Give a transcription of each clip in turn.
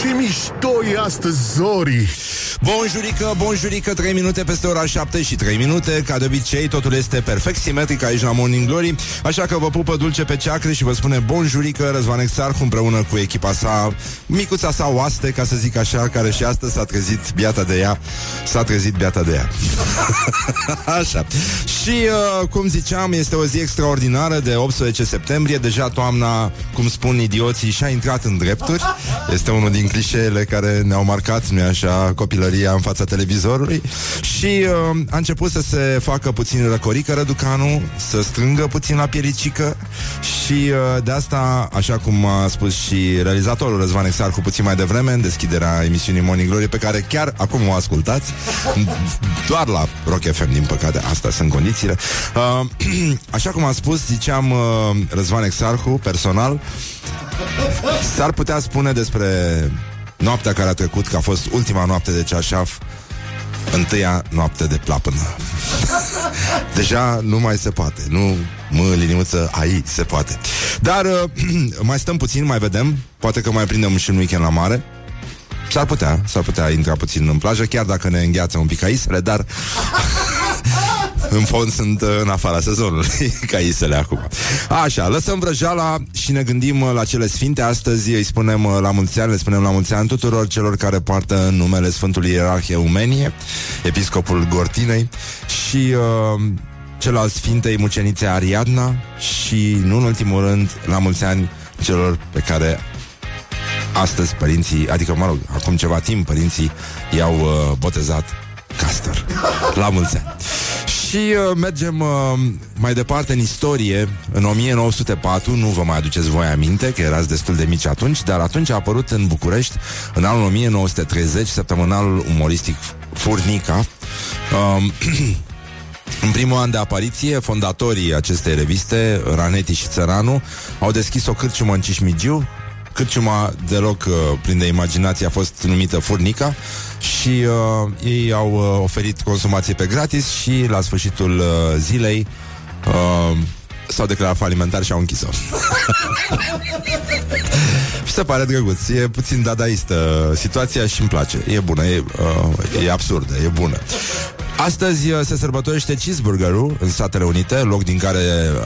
Ce mișto e astăzi, Zori. Bonjurică, bonjurică, 3 minute peste ora 7 și 3 minute. Ca de obicei, totul este perfect simetric aici la Morning Glory. Așa că vă pupă dulce pe ceacre și vă spune bonjurică Răzvan Exarhu împreună cu echipa sa Micuța sa oaste, ca să zic așa Care și astăzi s-a trezit biata de ea. S-a trezit biata de ea. Așa. Și, uh, cum ziceam, este o zi extraordinară de 18 septembrie. Deja toamna, cum spun idioții, și-a intrat în drepturi. Este unul din clișeele care ne-au marcat, nu așa, copilăria în fața televizorului. Și uh, a început să se facă puțin răcorică Răducanu Să strângă puțin la piericică Și uh, de asta, așa cum a spus și realizatorul Răzvan Exarcu puțin mai devreme În deschiderea emisiunii Morning Glory Pe care chiar acum o ascultați Doar la Rock FM, din păcate Asta sunt condițiile. Uh, Așa cum a spus, ziceam uh, Răzvan Exarhu, personal S-ar putea spune despre noaptea care a trecut Că a fost ultima noapte de ceașaf Întâia noapte de plapână. Deja nu mai se poate. Nu, mă, liniuță, ai, se poate. Dar uh, mai stăm puțin, mai vedem. Poate că mai prindem și un weekend la mare. S-ar putea, s-ar putea intra puțin în plajă Chiar dacă ne îngheață un pic aisele Dar în fond sunt uh, în afara sezonului Ca isele acum Așa, lăsăm vrăjeala și ne gândim uh, la cele sfinte Astăzi îi spunem uh, la mulți ani Le spunem la mulți ani tuturor celor care poartă numele Sfântului Ierarhie Eumenie Episcopul Gortinei Și uh, celălalt sfintei mucenițe Ariadna Și, nu în ultimul rând, la mulți ani celor pe care astăzi părinții, adică, mă rog, acum ceva timp părinții i-au uh, botezat Castor. La mulți ani. Și uh, mergem uh, mai departe în istorie. În 1904, nu vă mai aduceți voi aminte, că erați destul de mici atunci, dar atunci a apărut în București, în anul 1930, săptămânalul umoristic Furnica. Uh, În primul an de apariție, fondatorii acestei reviste, Raneti și Țăranu, au deschis o cârciumă în Cismigiu, Cârciuma deloc uh, plin de imaginație a fost numită Furnica și uh, ei au uh, oferit consumație pe gratis și la sfârșitul uh, zilei uh, s-au declarat falimentar și au închis-o. și se pare drăguț. E puțin dadaistă situația și îmi place. E bună, e, uh, e absurdă, e bună. Astăzi uh, se sărbătorește cheeseburgerul în Statele Unite, loc din care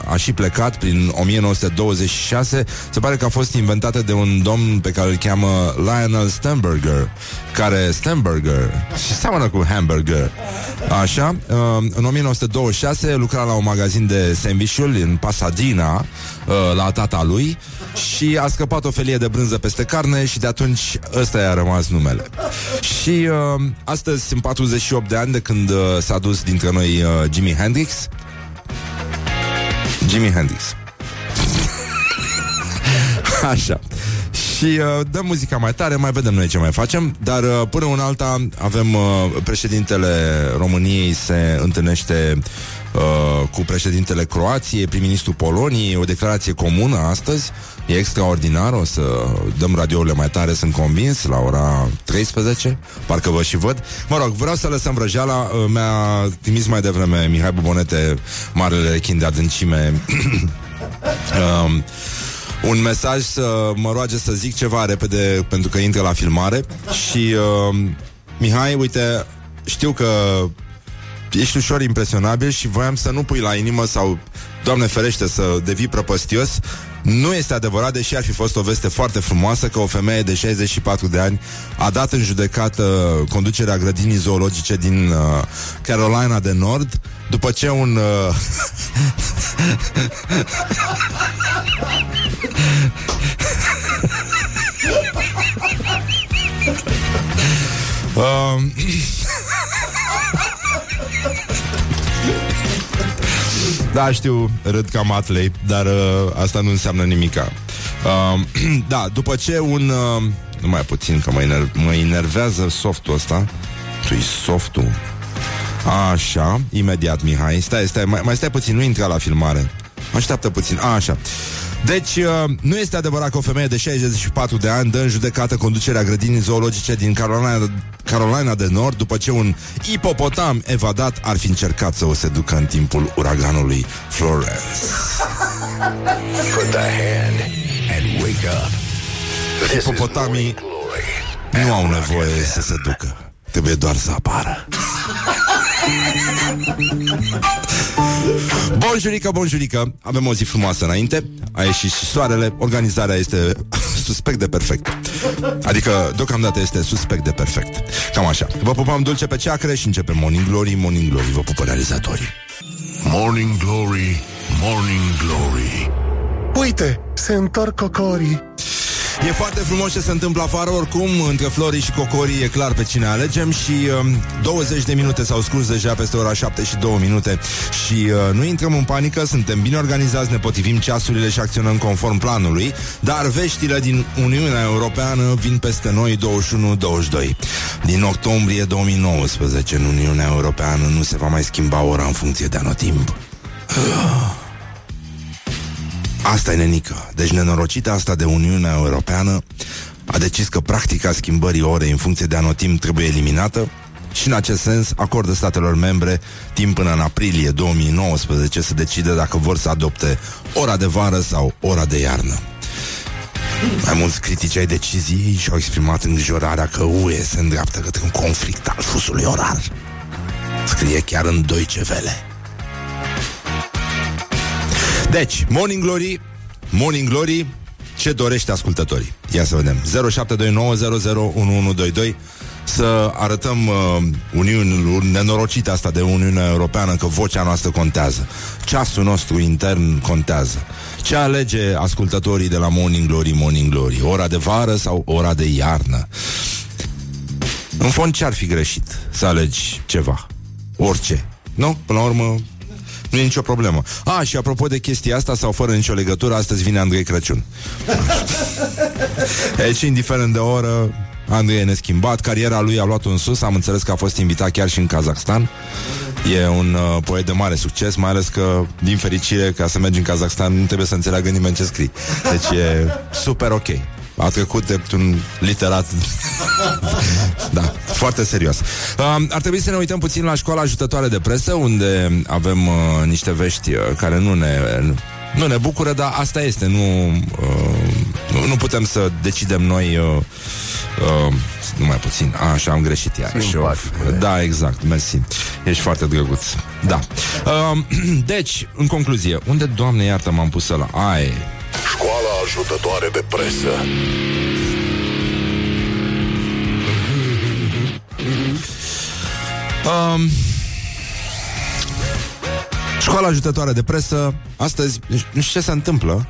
a și plecat prin 1926. Se pare că a fost inventată de un domn pe care îl cheamă Lionel Stenberger, care Stenberger și seamănă cu hamburger. Așa, uh, în 1926 lucra la un magazin de sandvișuri în Pasadena uh, la tata lui și a scăpat o felie de brânză peste carne și de atunci ăsta i-a rămas numele. Și uh, astăzi sunt 48 de ani de când uh, s-a dus dintre noi uh, Jimi Hendrix. Jimi Hendrix. Așa. Și uh, dăm muzica mai tare, mai vedem noi ce mai facem Dar uh, până în alta avem uh, Președintele României se întâlnește uh, Cu președintele Croației Prim-ministru Poloniei O declarație comună astăzi E extraordinar, o să dăm radiourile mai tare, sunt convins, la ora 13, parcă vă și văd. Mă rog, vreau să lăsăm vrăjeala, uh, mi-a trimis mai devreme Mihai Bubonete, marele rechin de adâncime, um, un mesaj să mă roage să zic ceva repede pentru că intră la filmare și uh, Mihai, uite, știu că ești ușor impresionabil și voiam să nu pui la inimă sau, Doamne ferește, să devii prăpăstios. Nu este adevărat, deși ar fi fost o veste foarte frumoasă că o femeie de 64 de ani a dat în judecată conducerea grădinii zoologice din uh, Carolina de Nord după ce un... Uh, um, Da, știu, râd ca matlei, dar uh, asta nu înseamnă nimica. Uh, da, după ce un... Uh, numai puțin, că mă, enerv- mă enervează softul ăsta. tu softul. Așa, imediat, Mihai. Stai, stai, mai, mai stai puțin, nu intra la filmare. Așteaptă puțin. A, așa. Deci, uh, nu este adevărat că o femeie de 64 de ani dă în judecată conducerea grădinii zoologice din Carolina, Carolina de Nord după ce un ipopotam evadat ar fi încercat să o seducă în timpul uraganului Florence. Put the hand and wake up. This is Hipopotamii Morning Glory. nu au nevoie să se ducă. Trebuie doar să apară. Bonjurică, bonjurică. Avem o zi frumoasă înainte. A ieșit și soarele. Organizarea este suspect de perfect. Adică, deocamdată este suspect de perfect. Cam așa. Vă pupăm dulce pe ceacre și începem Morning Glory Morning Glory, vă pupă realizatorii. Morning Glory, Morning Glory. Uite, se întorc cocorii. E foarte frumos ce se întâmplă afară. Oricum, între Florii și Cocorii e clar pe cine alegem Și um, 20 de minute s-au scurs deja peste ora 7 și 2 minute Și uh, nu intrăm în panică Suntem bine organizați, ne potrivim ceasurile Și acționăm conform planului Dar veștile din Uniunea Europeană Vin peste noi 21-22 Din octombrie 2019 În Uniunea Europeană nu se va mai schimba ora În funcție de anotimp Asta e nenică. Deci nenorocita asta de Uniunea Europeană a decis că practica schimbării orei în funcție de anotimp trebuie eliminată și în acest sens acordă statelor membre timp până în aprilie 2019 să decide dacă vor să adopte ora de vară sau ora de iarnă. Mai mulți critici ai deciziei și-au exprimat îngrijorarea că UE se îndreaptă către un conflict al fusului orar. Scrie chiar în Deutsche Welle. Deci, Morning Glory, Morning Glory, ce dorește ascultătorii? Ia să vedem. 0729001122 să arătăm uh, Uniunii, nenorocita asta de Uniunea Europeană că vocea noastră contează. Ceasul nostru intern contează. Ce alege ascultătorii de la Morning Glory, Morning Glory? Ora de vară sau ora de iarnă? În fond, ce ar fi greșit să alegi ceva? Orice. Nu? Până la urmă, nu e nicio problemă. A, și apropo de chestia asta, sau fără nicio legătură, astăzi vine Andrei Crăciun. Deci, indiferent de oră, Andrei e neschimbat, cariera lui a luat un sus, am înțeles că a fost invitat chiar și în Kazakhstan. E un uh, poet de mare succes, mai ales că, din fericire, ca să mergi în Kazakhstan, nu trebuie să înțeleagă nimeni ce scrii. Deci e super ok. A trecut de un literat. Da, foarte serios. Uh, Ar trebui să ne uităm puțin la școala ajutătoare de presă Unde avem uh, niște vești uh, care nu ne, nu ne bucură Dar asta este. Nu, uh, nu, nu putem să decidem noi uh, uh, Numai puțin. A, Așa am greșit iar. Simpatic, Da, exact, mersi. Ești foarte drăguț. Da. Uh, Deci, în concluzie Unde, Doamne iartă, m-am pus la Ai, Școala ajutătoare de presă. Um, școala ajutătoare de presă Astăzi, nu știu ce se întâmplă.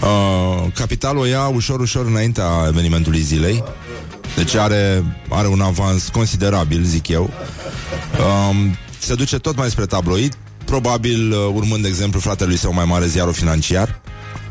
Uh, Capitalul o ia ușor, ușor înaintea evenimentului zilei. Deci are, are un avans considerabil, zic eu. Um, Se duce tot mai spre tabloid Probabil uh, urmând de exemplu fratelui său mai mare ziarul financiar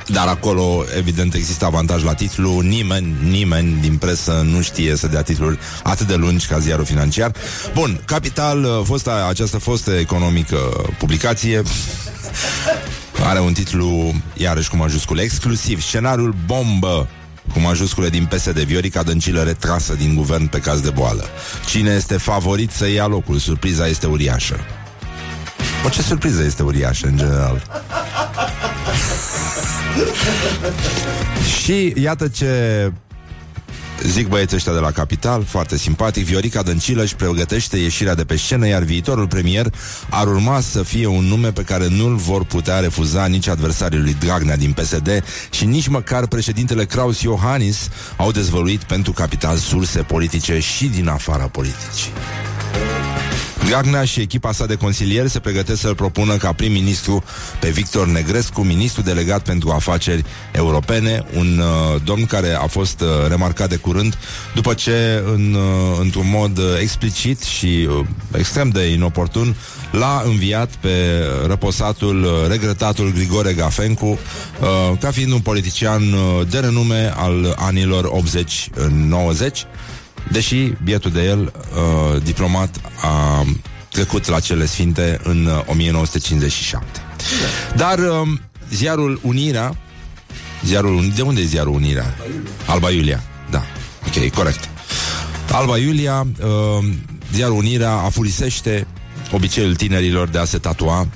dar acolo, evident, există avantaj la titlu Nimeni, nimeni din presă nu știe să dea titluri atât de lungi ca ziarul financiar Bun, Capital, uh, fosta, această fostă economică publicație Are un titlu, iarăși cu majuscule Exclusiv, scenariul bombă cu majuscule din PSD, Viorica Dăncilă retrasă din guvern pe caz de boală. Cine este favorit să ia locul? Surpriza este uriașă. O, ce surpriză este uriașă, în general? Și iată ce Zic băieții ăștia de la Capital, foarte simpatic, Viorica Dăncilă își pregătește ieșirea de pe scenă, iar viitorul premier ar urma să fie un nume pe care nu-l vor putea refuza nici adversarii lui Dragnea din PSD și nici măcar președintele Kraus Iohannis au dezvăluit pentru Capital surse politice și din afara politicii. Dragnea și echipa sa de consilieri se pregătesc să-l propună ca prim-ministru pe Victor Negrescu, ministru delegat pentru afaceri europene, un uh, domn care a fost uh, remarcat de curând după ce, în, uh, într-un mod uh, explicit și uh, extrem de inoportun, l-a înviat pe răposatul, uh, regretatul Grigore Gafencu uh, ca fiind un politician uh, de renume al anilor 80-90 Deși bietul de el, uh, diplomat, a trecut la cele sfinte în uh, 1957. Dar uh, ziarul Unirea, ziarul, de unde e ziarul Unirea? Alba Iulia, da, ok, corect. Alba Iulia, uh, ziarul Unirea afurisește obiceiul tinerilor de a se tatua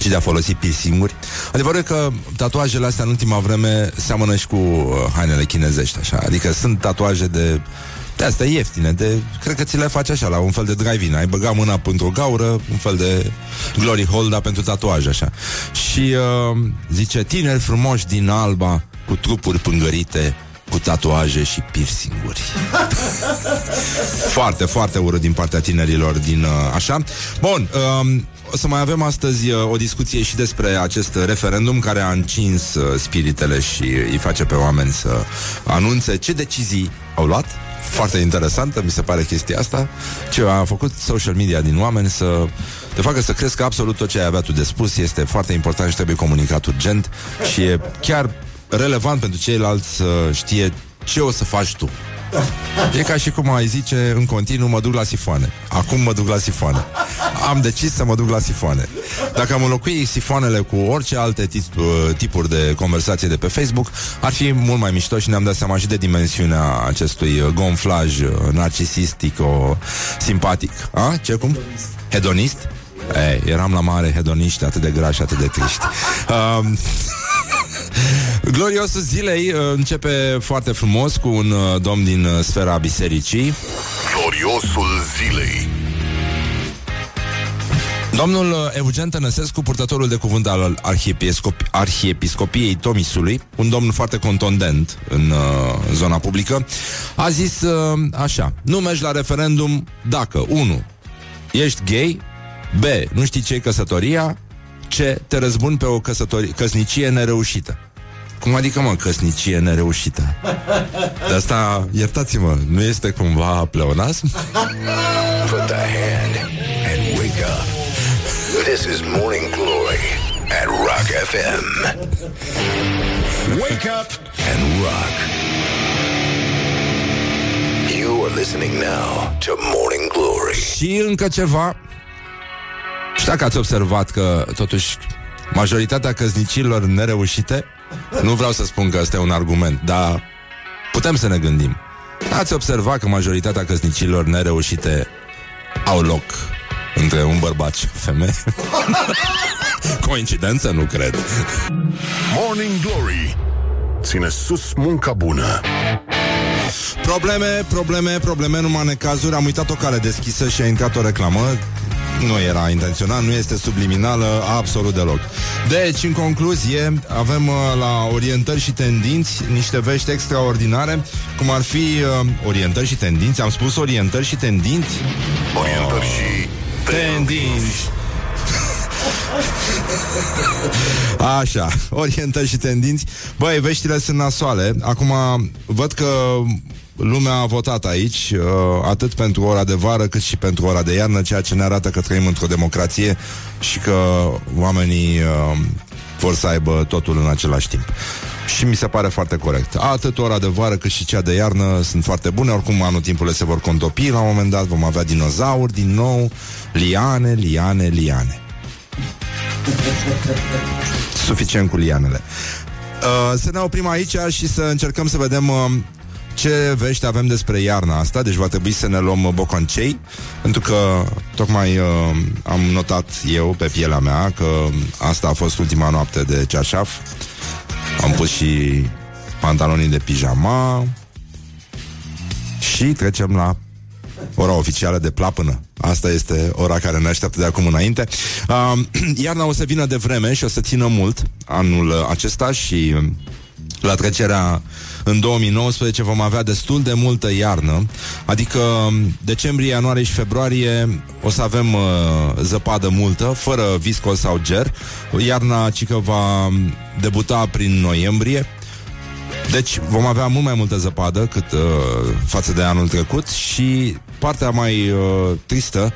și de a folosi piercinguri. Adevărul e că tatuajele astea în ultima vreme seamănă și cu uh, hainele chinezești, așa. Adică sunt tatuaje de de astea ieftine, de, cred că ți le faci așa, la un fel de drive-in. Ai băga mâna într-o gaură, un fel de glory hole, dar pentru tatuaj, așa. Și uh, zice, tineri frumoși din Alba, cu trupuri pângărite, cu tatuaje și piercinguri. foarte, foarte urât din partea tinerilor din uh, așa. Bun, um, o să mai avem astăzi uh, o discuție și despre acest referendum care a încins uh, spiritele și îi face pe oameni să anunțe ce decizii au luat. Foarte interesantă, mi se pare chestia asta. Ce a făcut social media din oameni să te facă să crezi că absolut tot ce ai avea tu de spus este foarte important și trebuie comunicat urgent și e chiar relevant pentru ceilalți să știe ce o să faci tu. E ca și cum ai zice în continuu mă duc la sifoane. Acum mă duc la sifoane. Am decis să mă duc la sifoane. Dacă am înlocui sifoanele cu orice alte tip, uh, tipuri de conversație de pe Facebook, ar fi mult mai mișto și ne-am dat seama și de dimensiunea acestui gonflaj uh, narcisistic, o simpatic. A? Ce cum? Hedonist? Ei, eram la mare hedoniști, atât de grași, atât de triști. Uh, Gloriosul zilei uh, începe foarte frumos cu un uh, domn din uh, sfera bisericii. Gloriosul zilei. Domnul uh, Eugen Tănăsescu, purtătorul de cuvânt al arhiepiscop- arhiepiscopiei Tomisului, un domn foarte contondent în uh, zona publică, a zis uh, așa, nu mergi la referendum dacă 1. Ești gay, B. Nu știi ce e căsătoria, C. Te răzbun pe o căsătorie, căsnicie nereușită. Cum adică, mă, căsnicie nereușită? De asta, iertați-mă, nu este cumva pleonasm? Put the hand and wake up. This is Morning Glory at Rock FM. Wake up and rock. You are listening now to Morning Glory. Și încă ceva Și dacă ați observat că Totuși majoritatea căsnicilor nereușite Nu vreau să spun că ăsta e un argument Dar putem să ne gândim Ați observat că majoritatea căsnicilor nereușite Au loc Între un bărbat și o femeie Coincidență? Nu cred Morning Glory. Ține sus munca bună. Probleme, probleme, probleme, numai necazuri Am uitat o cale deschisă și a intrat o reclamă nu era intenționat, nu este subliminală absolut deloc. Deci, în concluzie, avem uh, la orientări și tendinți niște vești extraordinare, cum ar fi uh, orientări și tendinți. Am spus orientări și tendinți? Orientări și Tendinți. Așa, orientări și tendinți Băi, veștile sunt nasoale Acum, văd că lumea a votat aici uh, Atât pentru ora de vară Cât și pentru ora de iarnă Ceea ce ne arată că trăim într-o democrație Și că oamenii uh, vor să aibă totul în același timp și mi se pare foarte corect. Atât ora de vară cât și cea de iarnă sunt foarte bune, oricum anul timpurile se vor contopi la un moment dat, vom avea dinozauri din nou, liane, liane, liane. Suficient cu lianele. Uh, să ne oprim aici și să încercăm să vedem uh, ce vești avem despre iarna asta, deci va trebui să ne luăm bocancei, pentru că tocmai uh, am notat eu pe pielea mea că asta a fost ultima noapte de ceașaf. Am pus și pantalonii de pijama și trecem la ora oficială de plapână. Asta este ora care ne așteaptă de acum înainte. Uh, iarna o să vină de vreme și o să țină mult anul acesta și uh, la trecerea în 2019 vom avea destul de multă iarnă, adică um, decembrie, ianuarie și februarie o să avem uh, zăpadă multă, fără viscol sau ger. Iarna cică va um, debuta prin noiembrie, deci vom avea mult mai multă zăpadă cât uh, față de anul trecut și partea mai uh, tristă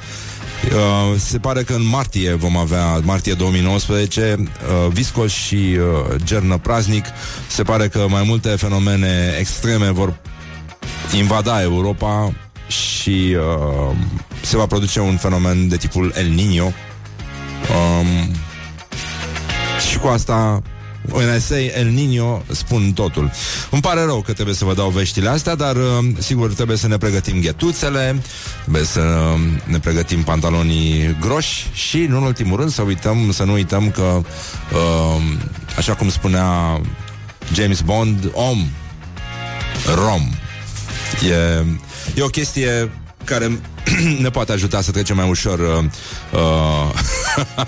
Uh, se pare că în martie vom avea, martie 2019, uh, viscol și uh, gernă praznic. Se pare că mai multe fenomene extreme vor invada Europa și uh, se va produce un fenomen de tipul El Niño. Um, și cu asta When I say El Nino, spun totul. Îmi pare rău că trebuie să vă dau veștile astea, dar uh, sigur trebuie să ne pregătim ghetuțele, trebuie să uh, ne pregătim pantalonii groși și, în ultimul rând, să uităm, să nu uităm că, uh, așa cum spunea James Bond, om, rom. E, e o chestie care ne poate ajuta să trecem mai ușor uh, uh,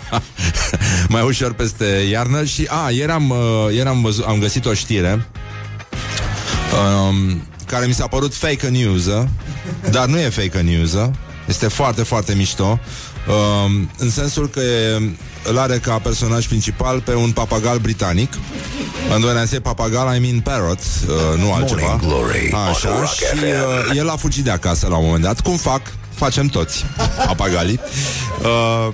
mai ușor peste iarnă și a, ieri am, uh, ieri am, văzut, am găsit o știre um, care mi s-a părut fake news, uh, dar nu e fake news, uh, este foarte, foarte mișto. Uh, în sensul că îl are ca personaj principal pe un papagal britanic. Când I say papagal, I mean parrot, uh, nu altceva. Glory Așa, și uh, el a fugit de acasă la un moment dat. Cum fac? Facem toți, papagalii. Uh,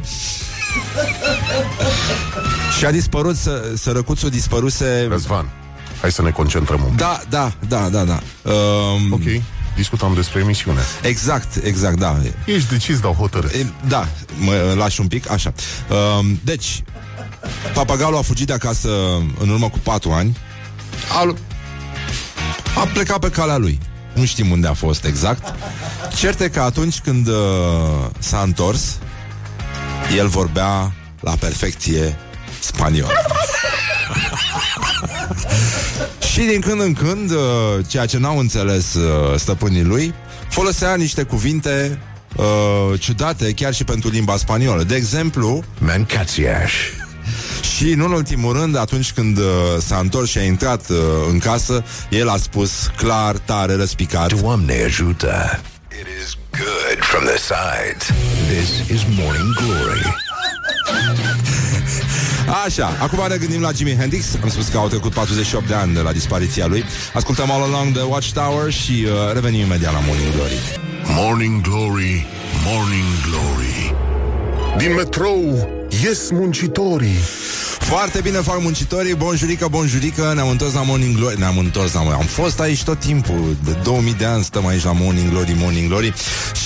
și a dispărut, să, sărăcuțul dispăruse... Răzvan, hai să ne concentrăm un pic. Da, da, da, da, da. Um, Ok, discutam despre emisiune. Exact, exact, da. Ești decis, dau hotărât. E, Da, mă lași un pic, așa. Um, deci, papagalul a fugit de acasă în urmă cu patru ani. A, a plecat pe calea lui. Nu știm unde a fost exact. Certe că atunci când uh, s-a întors, el vorbea la perfecție spaniol. Și din când în când, uh, ceea ce n-au înțeles uh, stăpânii lui, folosea niște cuvinte uh, ciudate chiar și pentru limba spaniolă. De exemplu, Mancațiaș. Și în ultimul rând, atunci când uh, s-a întors și a intrat uh, în casă, el a spus clar, tare, răspicat. Doamne ajută. It is good from the sides. This is Morning Glory. Așa, acum ne gândim la Jimi Hendrix Am spus că au trecut 48 de ani de la dispariția lui Ascultăm All Along the Watchtower Și uh, revenim imediat la Morning Glory Morning Glory, Morning Glory. Din metrou ies muncitorii. Foarte bine fac muncitorii, bonjurică, bonjurică Ne-am întors la Morning Glory. Ne-am întors la Am fost aici tot timpul. De 2000 de ani stăm aici la Morning Glory, Morning Glory.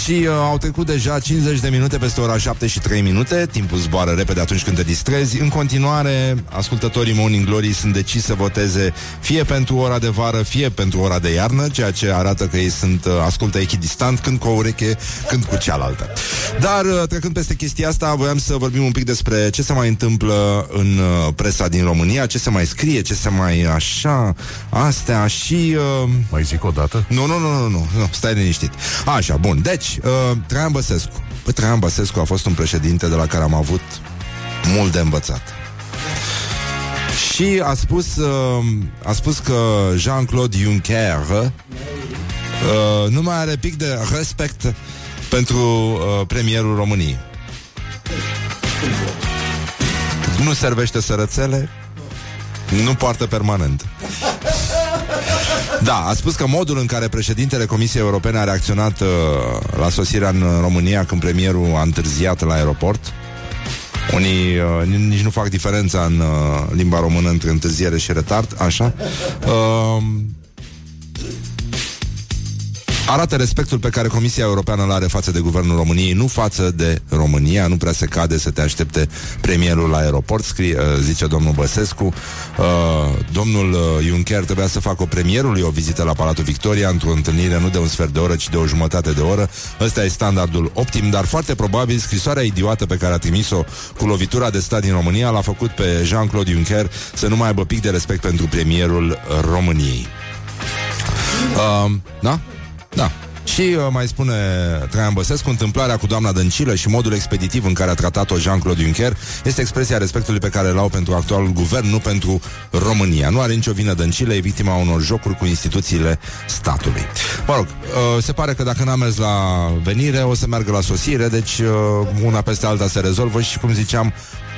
Și uh, au trecut deja 50 de minute Peste ora 7 și 3 minute. Timpul zboară repede atunci când te distrezi. În continuare, ascultătorii Morning Glory Sunt decis să voteze Fie pentru ora de vară, fie pentru ora de iarnă Ceea ce arată că ei sunt uh, Ascultă echidistant, când cu o ureche Când cu cealaltă. Dar uh, trecând peste chestia asta Voiam să vorbim un pic despre ce se mai întâmplă În uh, presa din România Ce se mai scrie, ce se mai așa Astea și... Uh, Mai zic o dată? nu, nu, nu, nu, nu, nu, stai liniștit. Așa, bun. Deci, uh, Traian Băsescu. Păi, Traian Băsescu a fost un președinte de la care am avut mult de învățat. Și a spus, uh, a spus că Jean-Claude Juncker uh, nu mai are pic de respect pentru uh, premierul României. Nu servește sărățele, nu poartă permanent. Da, a spus că modul în care președintele Comisiei Europene a reacționat uh, la sosirea în România când premierul a întârziat la aeroport unii uh, nici nu fac diferența în uh, limba română între întârziere și retard, așa. Uh, arată respectul pe care Comisia Europeană îl are față de Guvernul României, nu față de România, nu prea se cade să te aștepte premierul la aeroport, scrie, uh, zice domnul Băsescu. Uh, domnul uh, Juncker trebuia să facă premierului o vizită la Palatul Victoria într-o întâlnire nu de un sfert de oră, ci de o jumătate de oră. Ăsta e standardul optim, dar foarte probabil scrisoarea idiotă pe care a trimis-o cu lovitura de stat din România l-a făcut pe Jean-Claude Juncker să nu mai aibă pic de respect pentru premierul României. Uh, da? Da. Și uh, mai spune Traian Băsescu, întâmplarea cu doamna Dăncilă și modul expeditiv în care a tratat-o Jean-Claude Juncker este expresia respectului pe care îl au pentru actualul guvern, nu pentru România. Nu are nicio vină Dăncilă, e victima unor jocuri cu instituțiile statului. Mă rog, uh, se pare că dacă n-a mers la venire, o să meargă la sosire, deci uh, una peste alta se rezolvă și, cum ziceam,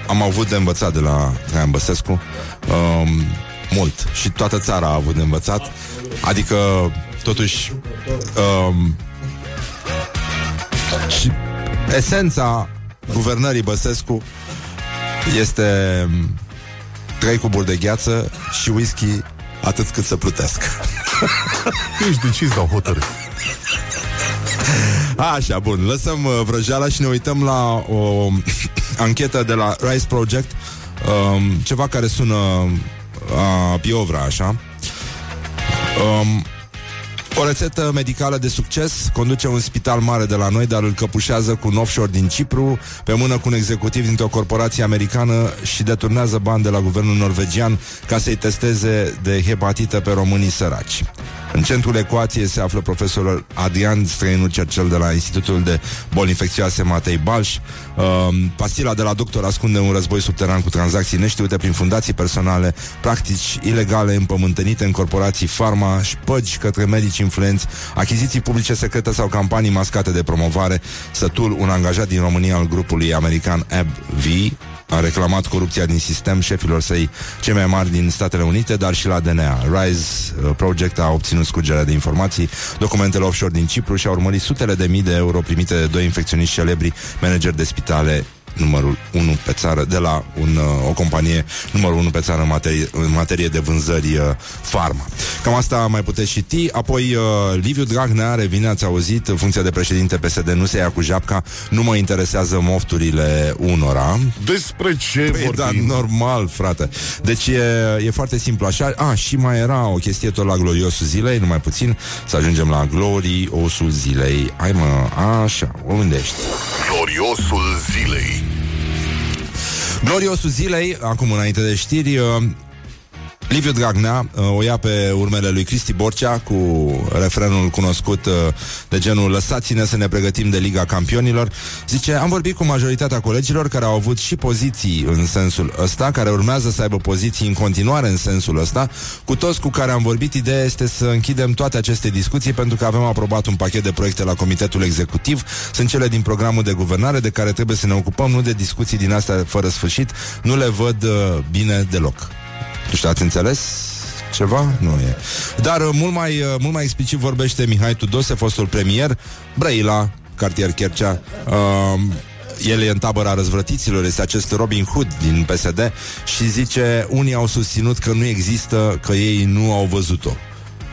am avut de învățat de la Traian Băsescu um, mult și toată țara a avut de învățat, adică totuși um, și esența guvernării Băsescu este um, trei cuburi de gheață și whisky atât cât să plutească. Ești decis, dau hotărât. Așa, bun, lăsăm uh, vrăjeala și ne uităm la o anchetă de la Rice Project, um, ceva care sună uh, Piovra, așa. Um, o rețetă medicală de succes conduce un spital mare de la noi, dar îl căpușează cu un offshore din Cipru, pe mână cu un executiv dintr-o corporație americană și deturnează bani de la guvernul norvegian ca să-i testeze de hepatită pe românii săraci. În centrul ecuației se află profesorul Adrian Străinu Cercel de la Institutul de Boli Infecțioase Matei Balș. Uh, pastila de la doctor ascunde un război subteran cu tranzacții neștiute prin fundații personale, practici ilegale împământănite în corporații farma, șpăgi către medici influenți, achiziții publice secrete sau campanii mascate de promovare. Sătul, un angajat din România al grupului american AbbV, a reclamat corupția din sistem șefilor săi cei mai mari din Statele Unite, dar și la DNA. RISE uh, Project a obținut scurgerea de informații, documentele offshore din Cipru și a urmărit sutele de mii de euro primite de doi infecționiști celebri, manageri de spitale numărul 1 pe țară de la un, uh, o companie numărul 1 pe țară în materie, în materie de vânzări uh, farma. Cam asta mai puteți citi. Apoi uh, Liviu Dragnea revine, ați auzit, în funcția de președinte PSD nu se ia cu japca, nu mă interesează mofturile unora. Despre ce Păi, vorbim? da, normal, frate. Deci e, e foarte simplu așa. A, și mai era o chestie tot la gloriosul zilei, numai puțin, să ajungem la gloriosul zilei. Hai mă, așa, unde ești? Gloriosul zilei. Gloriosul zilei, acum înainte de știri, uh, Liviu Dragnea uh, o ia pe urmele lui Cristi Borcea cu refrenul cunoscut uh, de genul Lăsați-ne să ne pregătim de Liga Campionilor. Zice, am vorbit cu majoritatea colegilor care au avut și poziții în sensul ăsta, care urmează să aibă poziții în continuare în sensul ăsta. Cu toți cu care am vorbit, ideea este să închidem toate aceste discuții pentru că avem aprobat un pachet de proiecte la Comitetul Executiv. Sunt cele din programul de guvernare de care trebuie să ne ocupăm, nu de discuții din astea fără sfârșit. Nu le văd uh, bine deloc. Nu știu, ați înțeles? Ceva? Nu e. Dar uh, mult mai, uh, mult mai explicit vorbește Mihai Tudose, fostul premier, Brăila, cartier Chercea. Uh, el e în tabăra răzvrătiților, este acest Robin Hood din PSD și zice, unii au susținut că nu există, că ei nu au văzut-o.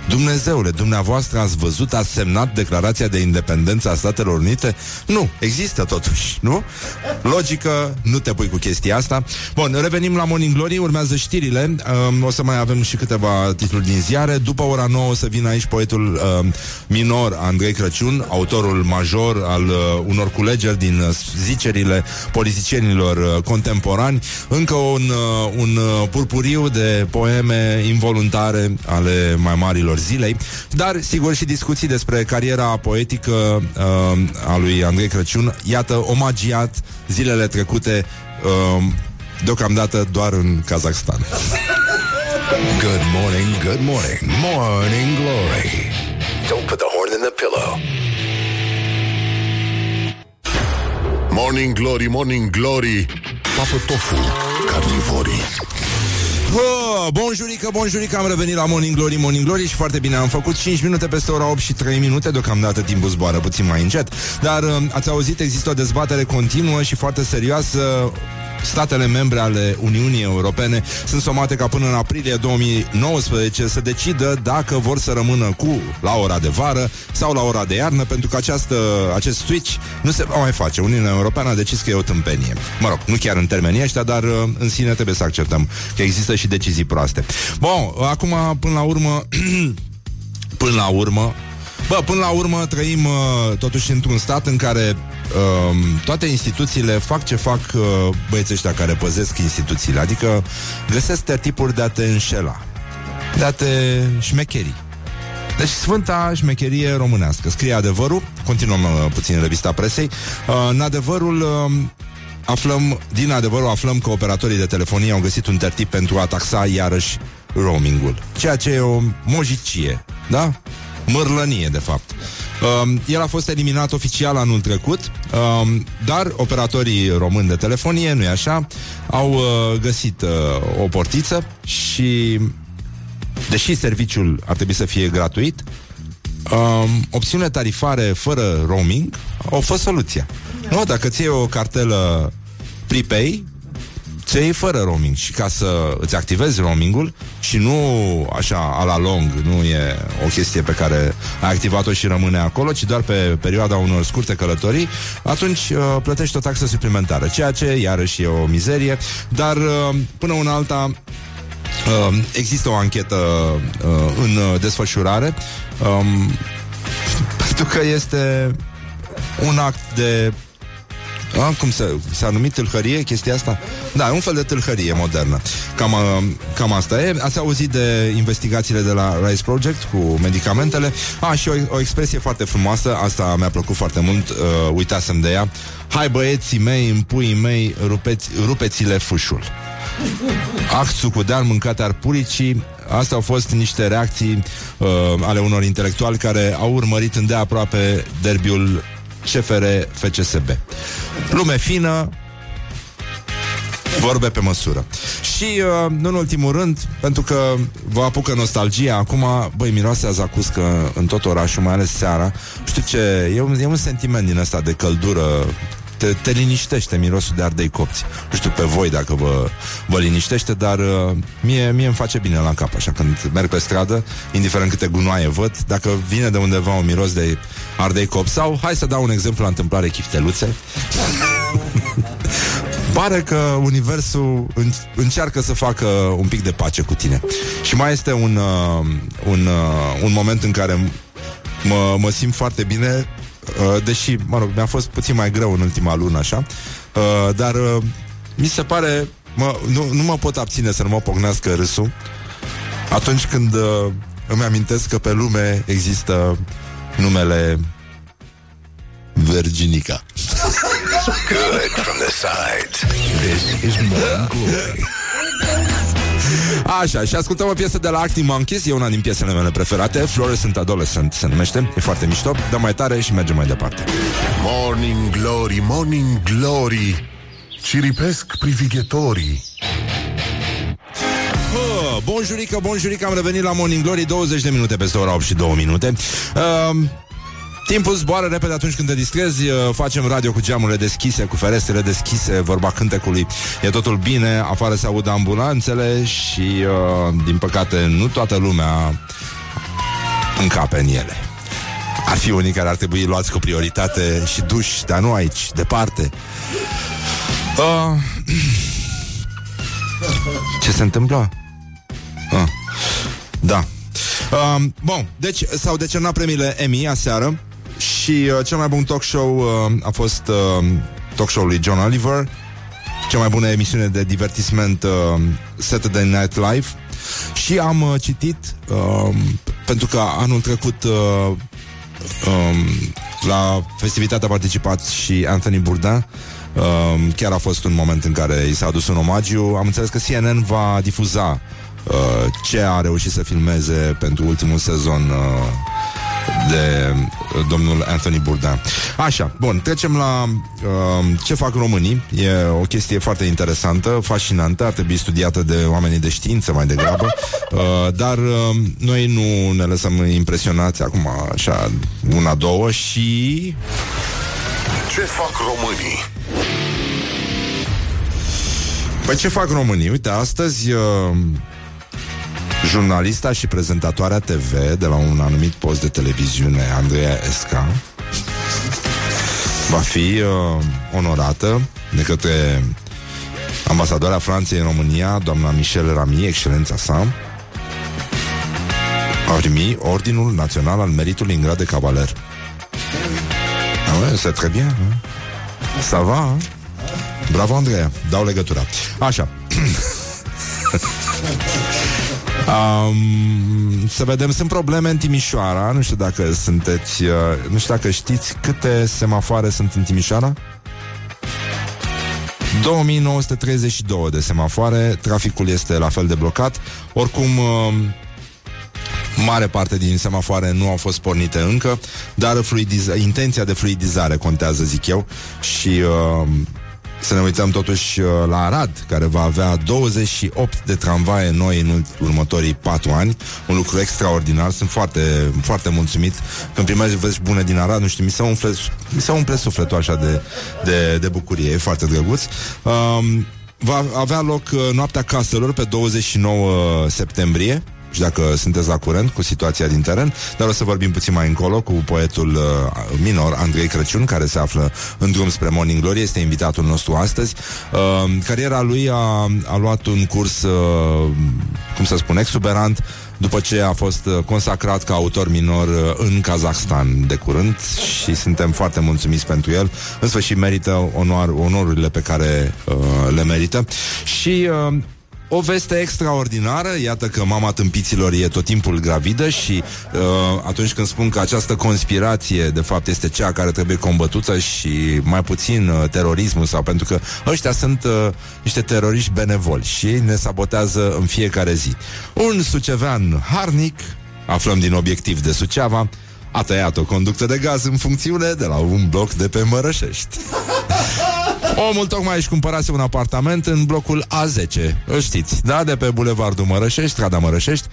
Dumnezeule, dumneavoastră ați văzut, ați semnat declarația de independență a Statelor Unite? Nu, există totuși, nu? Logică, nu te pui cu chestia asta. Bun, revenim la Morning Glory, urmează știrile. Um, o să mai avem și câteva titluri din ziare. După ora 9 o să vină aici poetul um, minor Andrei Crăciun, autorul major al uh, unor culegeri din uh, zicerile politicienilor uh, contemporani. Încă un, uh, un uh, purpuriu de poeme involuntare ale mai marilor zilei, dar sigur și discuții despre cariera poetică uh, a lui Andrei Crăciun. Iată, omagiat zilele trecute uh, deocamdată doar în Kazakhstan. Good morning, good morning, morning glory. Don't put the horn in the pillow. Morning Glory, Morning Glory. Papă tofu, carnivorii. Oh, bonjurică, bonjurică, am revenit la Morning Glory, Morning Glory și foarte bine am făcut. 5 minute peste ora 8 și 3 minute, deocamdată timpul zboară puțin mai încet, dar uh, ați auzit, există o dezbatere continuă și foarte serioasă statele membre ale Uniunii Europene sunt somate ca până în aprilie 2019 să decidă dacă vor să rămână cu la ora de vară sau la ora de iarnă, pentru că această, acest switch nu se va mai face. Uniunea Europeană a decis că e o tâmpenie. Mă rog, nu chiar în termenii ăștia, dar uh, în sine trebuie să acceptăm că există și decizii proaste. Bun, acum, până la urmă, până la urmă, Bă, până la urmă trăim uh, totuși într-un stat în care uh, toate instituțiile fac ce fac uh, băieții ăștia care păzesc instituțiile, adică găsesc tertipuri de a te înșela, de a te șmecheri. Deci sfânta șmecherie românească. Scrie adevărul, continuăm uh, puțin revista presei, uh, în adevărul... Uh, aflăm, din adevărul aflăm că operatorii de telefonie au găsit un tertip pentru a taxa iarăși roamingul. Ceea ce e o mojicie, da? Mărlănie, de fapt. Um, el a fost eliminat oficial anul trecut, um, dar operatorii români de telefonie, nu-i așa, au uh, găsit uh, o portiță și, deși serviciul ar trebui să fie gratuit, um, opțiunile tarifare fără roaming au fost soluția. Nu, dacă ți o cartelă prepay, ți iei fără roaming și ca să îți activezi roamingul și nu așa a la lung, nu e o chestie pe care ai activat-o și rămâne acolo, ci doar pe perioada unor scurte călătorii, atunci uh, plătești o taxă suplimentară, ceea ce iarăși e o mizerie, dar uh, până una alta Uh, există o anchetă uh, în uh, desfășurare um, pentru că este un act de a, cum se, s-a numit tâlhărie chestia asta? Da, un fel de tâlhărie modernă. Cam, uh, cam asta e. Ați auzit de investigațiile de la Rise Project cu medicamentele. A, și o, o expresie foarte frumoasă, asta mi-a plăcut foarte mult, uh, uitasem de ea. Hai băieții mei, în puii mei, rupeți, rupeți-le fușul. Actul cu deal mâncat ar puricii Astea au fost niște reacții uh, ale unor intelectuali care au urmărit îndeaproape derbiul CFR FCSB. Lume fină, vorbe pe măsură. Și, uh, nu în ultimul rând, pentru că vă apucă nostalgia, acum, băi, miroase a zacuscă în tot orașul, mai ales seara. Știu ce, e un, e un sentiment din ăsta de căldură te, te liniștește mirosul de ardei copți. Nu știu pe voi dacă vă, vă liniștește, dar uh, mie, mie îmi face bine la cap, așa când merg pe stradă, indiferent câte gunoaie văd, dacă vine de undeva un miros de ardei copți sau, hai să dau un exemplu la întâmplare, chifteluțe. Pare că universul încearcă să facă un pic de pace cu tine. Și mai este un, uh, un, uh, un moment în care mă, mă simt foarte bine Uh, deși, mă rog, mi-a fost puțin mai greu în ultima lună, așa, uh, dar uh, mi se pare, mă, nu, nu mă pot abține să nu mă pocnească râsul atunci când uh, îmi amintesc că pe lume există numele Virginica. Good from the sides. This is Morning Glory. Așa, și ascultăm o piesă de la Acting Monkeys E una din piesele mele preferate. Fluorescent Adolescent se numește E foarte mișto. Dăm mai tare și mergem mai departe. Morning Glory, Morning Glory Ciripesc privighetorii. Bun jurică, bun jurică, am revenit la Morning Glory 20 de minute peste ora 8 și 2 minute. Uh, Timpul zboară repede atunci când te distrezi uh, Facem radio cu geamurile deschise Cu ferestrele deschise Vorba cântecului. E totul bine Afară se aud ambulanțele Și, uh, din păcate, nu toată lumea Încape în ele. Ar fi unii care ar trebui luați cu prioritate Și duși, dar nu aici Departe. Uh, Ce se întâmplă? Uh, da. Uh, bun, deci s-au decernat premiile Emmy aseară și uh, cel mai bun talk show uh, a fost uh, talk show-ul lui John Oliver, cea mai bună emisiune de divertisment uh, Saturday Night Live. Și am uh, citit, uh, pentru că anul trecut uh, um, la festivitatea a participat și Anthony Bourdain, uh, chiar a fost un moment în care i s-a adus un omagiu. Am înțeles că CNN va difuza uh, ce a reușit să filmeze pentru ultimul sezon uh, de uh, domnul Anthony Bourdain. Așa, bun, trecem la uh, ce fac românii. E o chestie foarte interesantă, fascinantă, ar trebui studiată de oamenii de știință mai degrabă, uh, dar uh, noi nu ne lăsăm impresionați acum așa una, două și... Ce fac românii? Păi ce fac românii? Uite, astăzi uh, jurnalista și prezentatoarea TV de la un anumit post de televiziune, Andreea Esca, va fi uh, onorată de către ambasadoarea Franței în România, doamna Michelle Rami, excelența sa, a primi Ordinul Național al Meritului în grad de cavaler. Ah ouais, c'est très bien. Hein? Ça va, hein? Bravo, Andreea. Dau legătura. Așa. Um, să vedem, sunt probleme în Timișoara Nu știu dacă sunteți uh, Nu știu dacă știți câte semafoare sunt în Timișoara. 2932 de semafoare Traficul este la fel de blocat. Oricum uh, Mare parte din semafoare nu au fost pornite încă Dar fluidiz- intenția de fluidizare contează, zic eu Și uh, să ne uităm totuși uh, la Arad, care va avea 28 de tramvaie noi în următorii 4 ani. Un lucru extraordinar. Sunt foarte, foarte mulțumit. Când primești vești bune din Arad, nu știu, mi se umple, mi se umple sufletul așa de, de, de bucurie. E foarte drăguț. Um, va avea loc uh, Noaptea Caselor pe 29 septembrie și dacă sunteți la curent cu situația din teren, dar o să vorbim puțin mai încolo cu poetul uh, minor Andrei Crăciun, care se află în drum spre Morning Glory, este invitatul nostru astăzi. Uh, cariera lui a, a luat un curs, uh, cum să spun, exuberant, după ce a fost uh, consacrat ca autor minor uh, în Kazahstan de curând și suntem foarte mulțumiți pentru el. În sfârșit merită onor, onorurile pe care uh, le merită. Și uh, o veste extraordinară, iată că mama tâmpiților e tot timpul gravidă și uh, atunci când spun că această conspirație de fapt este cea care trebuie combătută și mai puțin uh, terorismul sau pentru că ăștia sunt uh, niște teroriști benevoli și ei ne sabotează în fiecare zi. Un sucevean harnic, aflăm din obiectiv de Suceava, a tăiat o conductă de gaz în funcțiune de la un bloc de pe Mărășești. Omul tocmai își cumpărase un apartament în blocul A10, îl știți, da? De pe Bulevardul Mărășești, strada Mărășești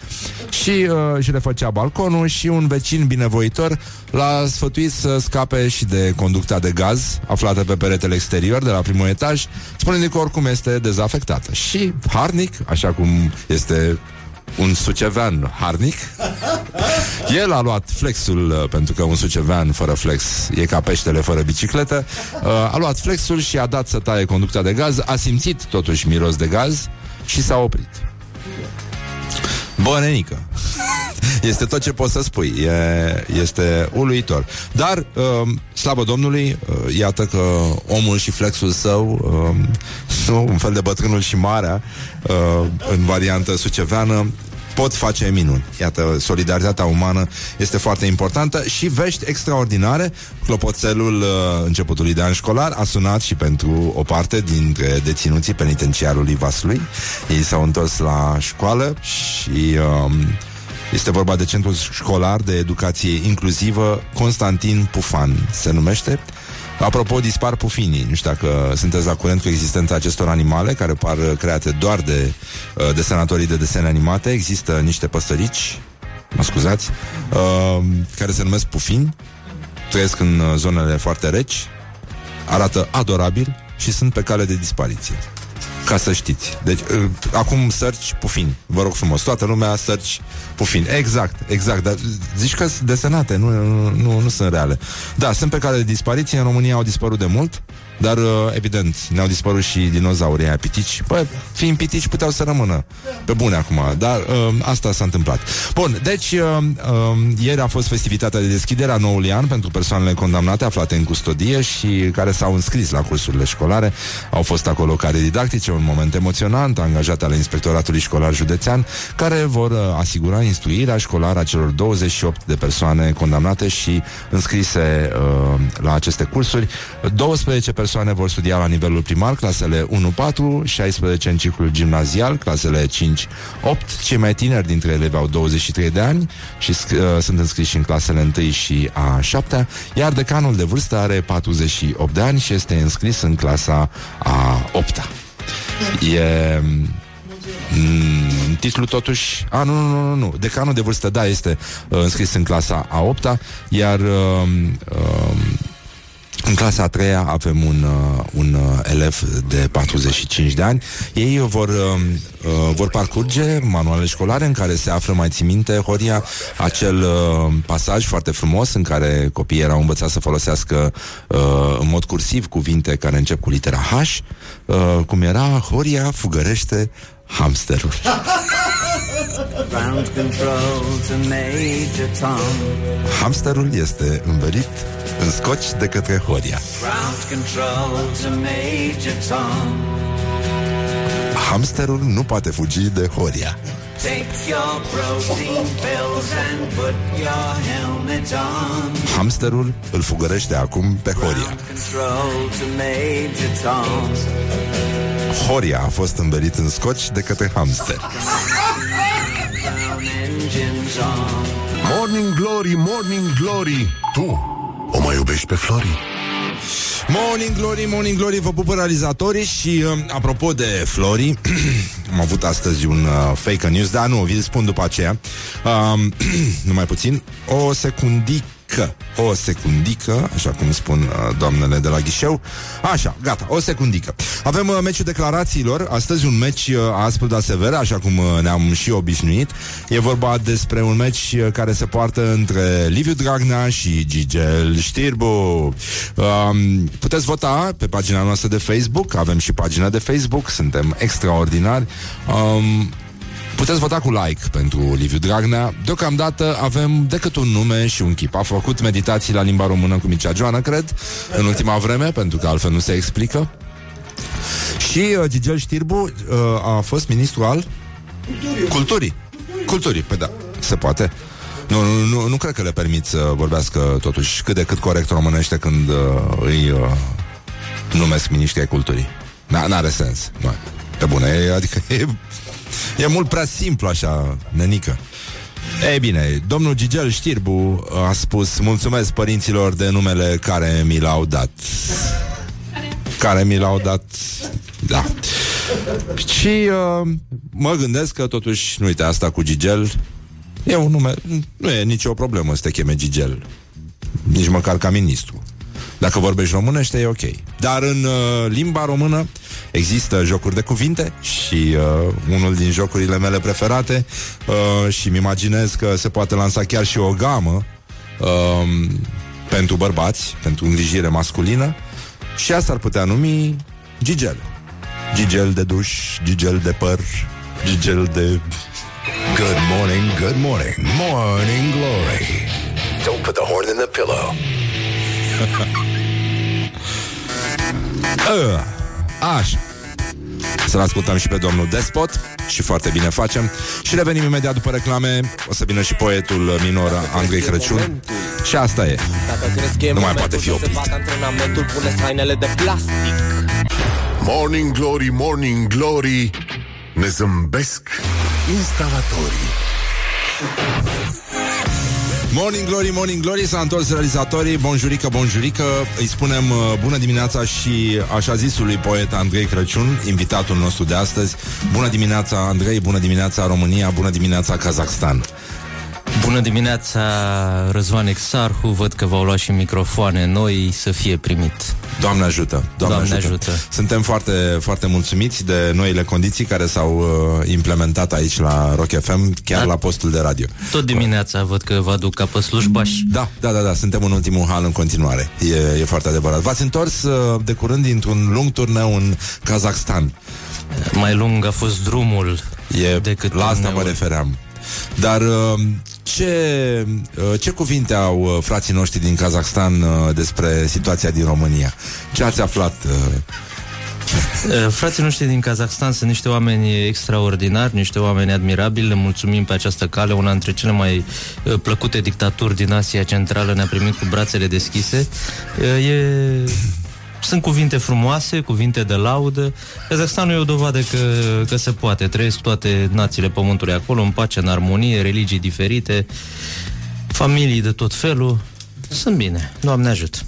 și uh, își refăcea balconul și un vecin binevoitor l-a sfătuit să scape și de conducta de gaz aflată pe peretele exterior de la primul etaj, spunând că oricum este dezafectată. Și harnic, așa cum este un sucevean harnic. El a luat flexul, uh, pentru că un sucevean fără flex e ca peștele fără bicicletă. Uh, a luat flexul și a dat să taie conducta de gaz, a simțit totuși miros de gaz și s-a oprit. Bă, nenică. Este tot ce pot să spui. E, este uluitor. Dar, uh, slavă Domnului, uh, iată că omul și flexul său, uh, un fel de bătrânul și marea, uh, în variantă suceveană, pot face minuni. Iată, solidaritatea umană este foarte importantă și vești extraordinare. Clopoțelul uh, începutului de an școlar a sunat și pentru o parte dintre deținuții penitenciarului Vaslui. Ei s-au întors la școală și... Uh, este vorba de Centrul Școlar de Educație Inclusivă Constantin Pufan, se numește. Apropo, dispar pufinii. Nu știu dacă sunteți la curent cu existența acestor animale care par create doar de uh, desenatorii de desene animate. Există niște păsărici, mă scuzați, uh, care se numesc pufini, trăiesc în uh, zonele foarte reci, arată adorabil și sunt pe cale de dispariție. Ca să știți. Deci, uh, acum search pufini. Vă rog frumos, toată lumea search pufini. Exact, exact. Dar zici că sunt desenate, nu, nu, nu, nu sunt reale. Da, sunt pe care de dispariție. În România au dispărut de mult. Dar, uh, evident, ne-au dispărut și dinozaurii aia pitici. Păi, fiind pitici, puteau să rămână pe bune acum. Dar uh, asta s-a întâmplat. Bun, deci, uh, uh, ieri a fost festivitatea de deschidere a noului an pentru persoanele condamnate aflate în custodie și care s-au înscris la cursurile școlare. Au fost acolo care didactice, un moment emoționant, angajate ale Inspectoratului Școlar Județean, care vor uh, asigura instruirea școlară a celor 28 de persoane condamnate și înscrise uh, la aceste cursuri. 12 persoane persoane vor studia la nivelul primar, clasele 1-4, 16 în ciclul gimnazial, clasele 5-8. Cei mai tineri dintre elevi au 23 de ani și uh, sunt înscriși în clasele 1 și a 7 iar decanul de vârstă are 48 de ani și este înscris în clasa a 8 E... Mm, titlul totuși... A, nu, nu, nu, nu. Decanul de vârstă, da, este uh, înscris în clasa a 8 iar uh, uh, în clasa a treia avem un, uh, un uh, elev de 45 de ani. Ei vor, uh, uh, vor parcurge manuale școlare în care se află, mai țin minte, Horia, acel uh, pasaj foarte frumos în care copiii erau învățați să folosească uh, în mod cursiv cuvinte care încep cu litera H, uh, cum era Horia fugărește hamsterul. Hamsterul este înverit în scoci de către Horia. Hamsterul nu poate fugi de Horia. Hamsterul îl fugărește acum pe Horia. Horia a fost învelit în scoci de către hamster. Morning Glory, Morning Glory. Tu o mai iubești pe Flori? Morning Glory, Morning Glory, vă pupă realizatorii și uh, apropo de Flori, am avut astăzi un uh, fake news, dar nu, vi-l spun după aceea, uh, numai puțin, o secundică, secundică, o secundică, așa cum spun uh, doamnele de la ghișeu. Așa, gata, o secundică. Avem uh, meciul declarațiilor, astăzi un meci uh, aspru, dar sever, așa cum uh, ne-am și obișnuit. E vorba despre un meci uh, care se poartă între Liviu Dragnea și Gigel Știrbu. Um, puteți vota pe pagina noastră de Facebook, avem și pagina de Facebook, suntem extraordinari. Um, Puteți vota cu like pentru Liviu Dragnea. Deocamdată avem decât un nume și un chip. A făcut meditații la limba română cu Mircea Joana, cred, în ultima vreme, pentru că altfel nu se explică. Și uh, Gigel Știrbu uh, a fost ministru al Culturii. Culturii. Culturii, păi da, se poate. Nu, nu, nu, nu cred că le permit să vorbească totuși cât de cât corect românește când uh, îi uh, numesc miniștri ai culturii. N- n-are sens. Nu. Pe bune, e, adică e, e mult prea simplu așa, nenică. Ei bine, domnul Gigel Știrbu a spus Mulțumesc părinților de numele care mi l-au dat. Care mi l-au dat Da. Și uh, mă gândesc că totuși Nu uite asta cu Gigel E un nume, nu e nicio problemă să te cheme Gigel. Nici măcar ca ministru. Dacă vorbești românește e ok. Dar în uh, limba română Există jocuri de cuvinte și uh, unul din jocurile mele preferate uh, și îmi imaginez că se poate lansa chiar și o gamă uh, pentru bărbați, pentru îngrijire masculină și asta ar putea numi gigel. Gigel de duș, gigel de păr, gigel de... Good morning, good morning, morning glory. Don't put the horn in the pillow. Uh, așa. Să-l ascultăm și pe domnul Despot Și foarte bine facem. Și revenim imediat după reclame. O să vină și poetul minor Andrei Crăciun. Și asta e. Nu mai poate fi oprit. Antrenamentul pune hainele de plastic. Morning Glory, Morning Glory. Ne zâmbesc instalatorii Morning Glory, Morning Glory S-a întors realizatorii, bonjurică, bonjurică Îi spunem uh, bună dimineața și așa zisului poet Andrei Crăciun Invitatul nostru de astăzi. Bună dimineața Andrei, bună dimineața România Bună dimineața Kazakhstan Bună dimineața, Răzvan Exarhu Văd că v-au luat și microfoane noi Să fie primit Doamne ajută, Doamne, Doamne ajută. ajută. Suntem foarte, foarte mulțumiți de noile condiții care s-au uh, implementat aici la Rock FM, chiar Da. la postul de radio. Tot dimineața văd că vă aduc ca pe slujbași Da, da, da, da, suntem în ultimul hal în continuare. E, e foarte adevărat. V-ați întors uh, de curând dintr-un lung turneu în Kazakhstan. Mai lung a fost drumul E, decât la asta mă turneul. refeream. Dar uh, ce, uh, ce cuvinte au uh, frații noștri din Kazakhstan uh, despre situația din România? Ce ați aflat? Uh, Uh, Frații noștri din Kazakhstan sunt niște oameni extraordinari, niște oameni admirabili, le mulțumim pe această cale, una dintre cele mai uh, plăcute dictaturi din Asia Centrală ne-a primit cu brațele deschise. Uh, E... Sunt cuvinte frumoase, cuvinte de laudă. Kazakhstanul e o dovadă că, că se poate. Trăiesc toate națiile pământului acolo, în pace, în armonie, religii diferite, familii de tot felul. Sunt bine, Doamne ajută.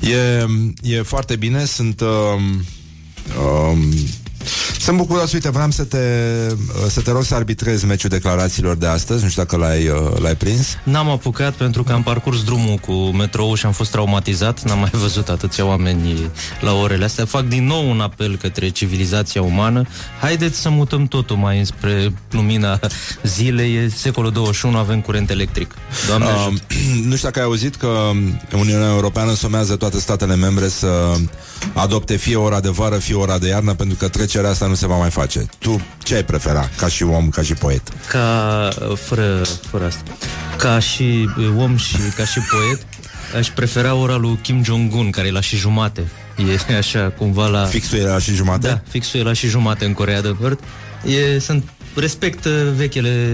E, e foarte bine, sunt... Um, um, sunt bucuros, uite, vreau să te, să te rog să arbitrezi meciul declarațiilor de astăzi, nu știu dacă l-ai, uh, l-ai prins. N-am apucat pentru că am parcurs drumul cu metrou și am fost traumatizat. N-am mai văzut atâția oameni la orele astea. Fac din nou un apel către civilizația umană. Haideți să mutăm totul mai înspre lumina zilei. E secolul 21, avem curent electric. Doamne Uh, ajută. nu știu dacă ai auzit că Uniunea Europeană somează toate statele membre să adopte fie ora de vară, fie ora de iarnă, pentru că trecerea asta nu se va mai face. Tu ce ai prefera ca și om, ca și poet? Ca, fără, fără asta, ca și om și ca și poet, aș prefera ora lui Kim Jong-un, care e la și jumate. E așa, cumva la... Fixul era și jumate? Da, fixul e la și jumate în Corea de Nord. E, sunt, respectă vechile,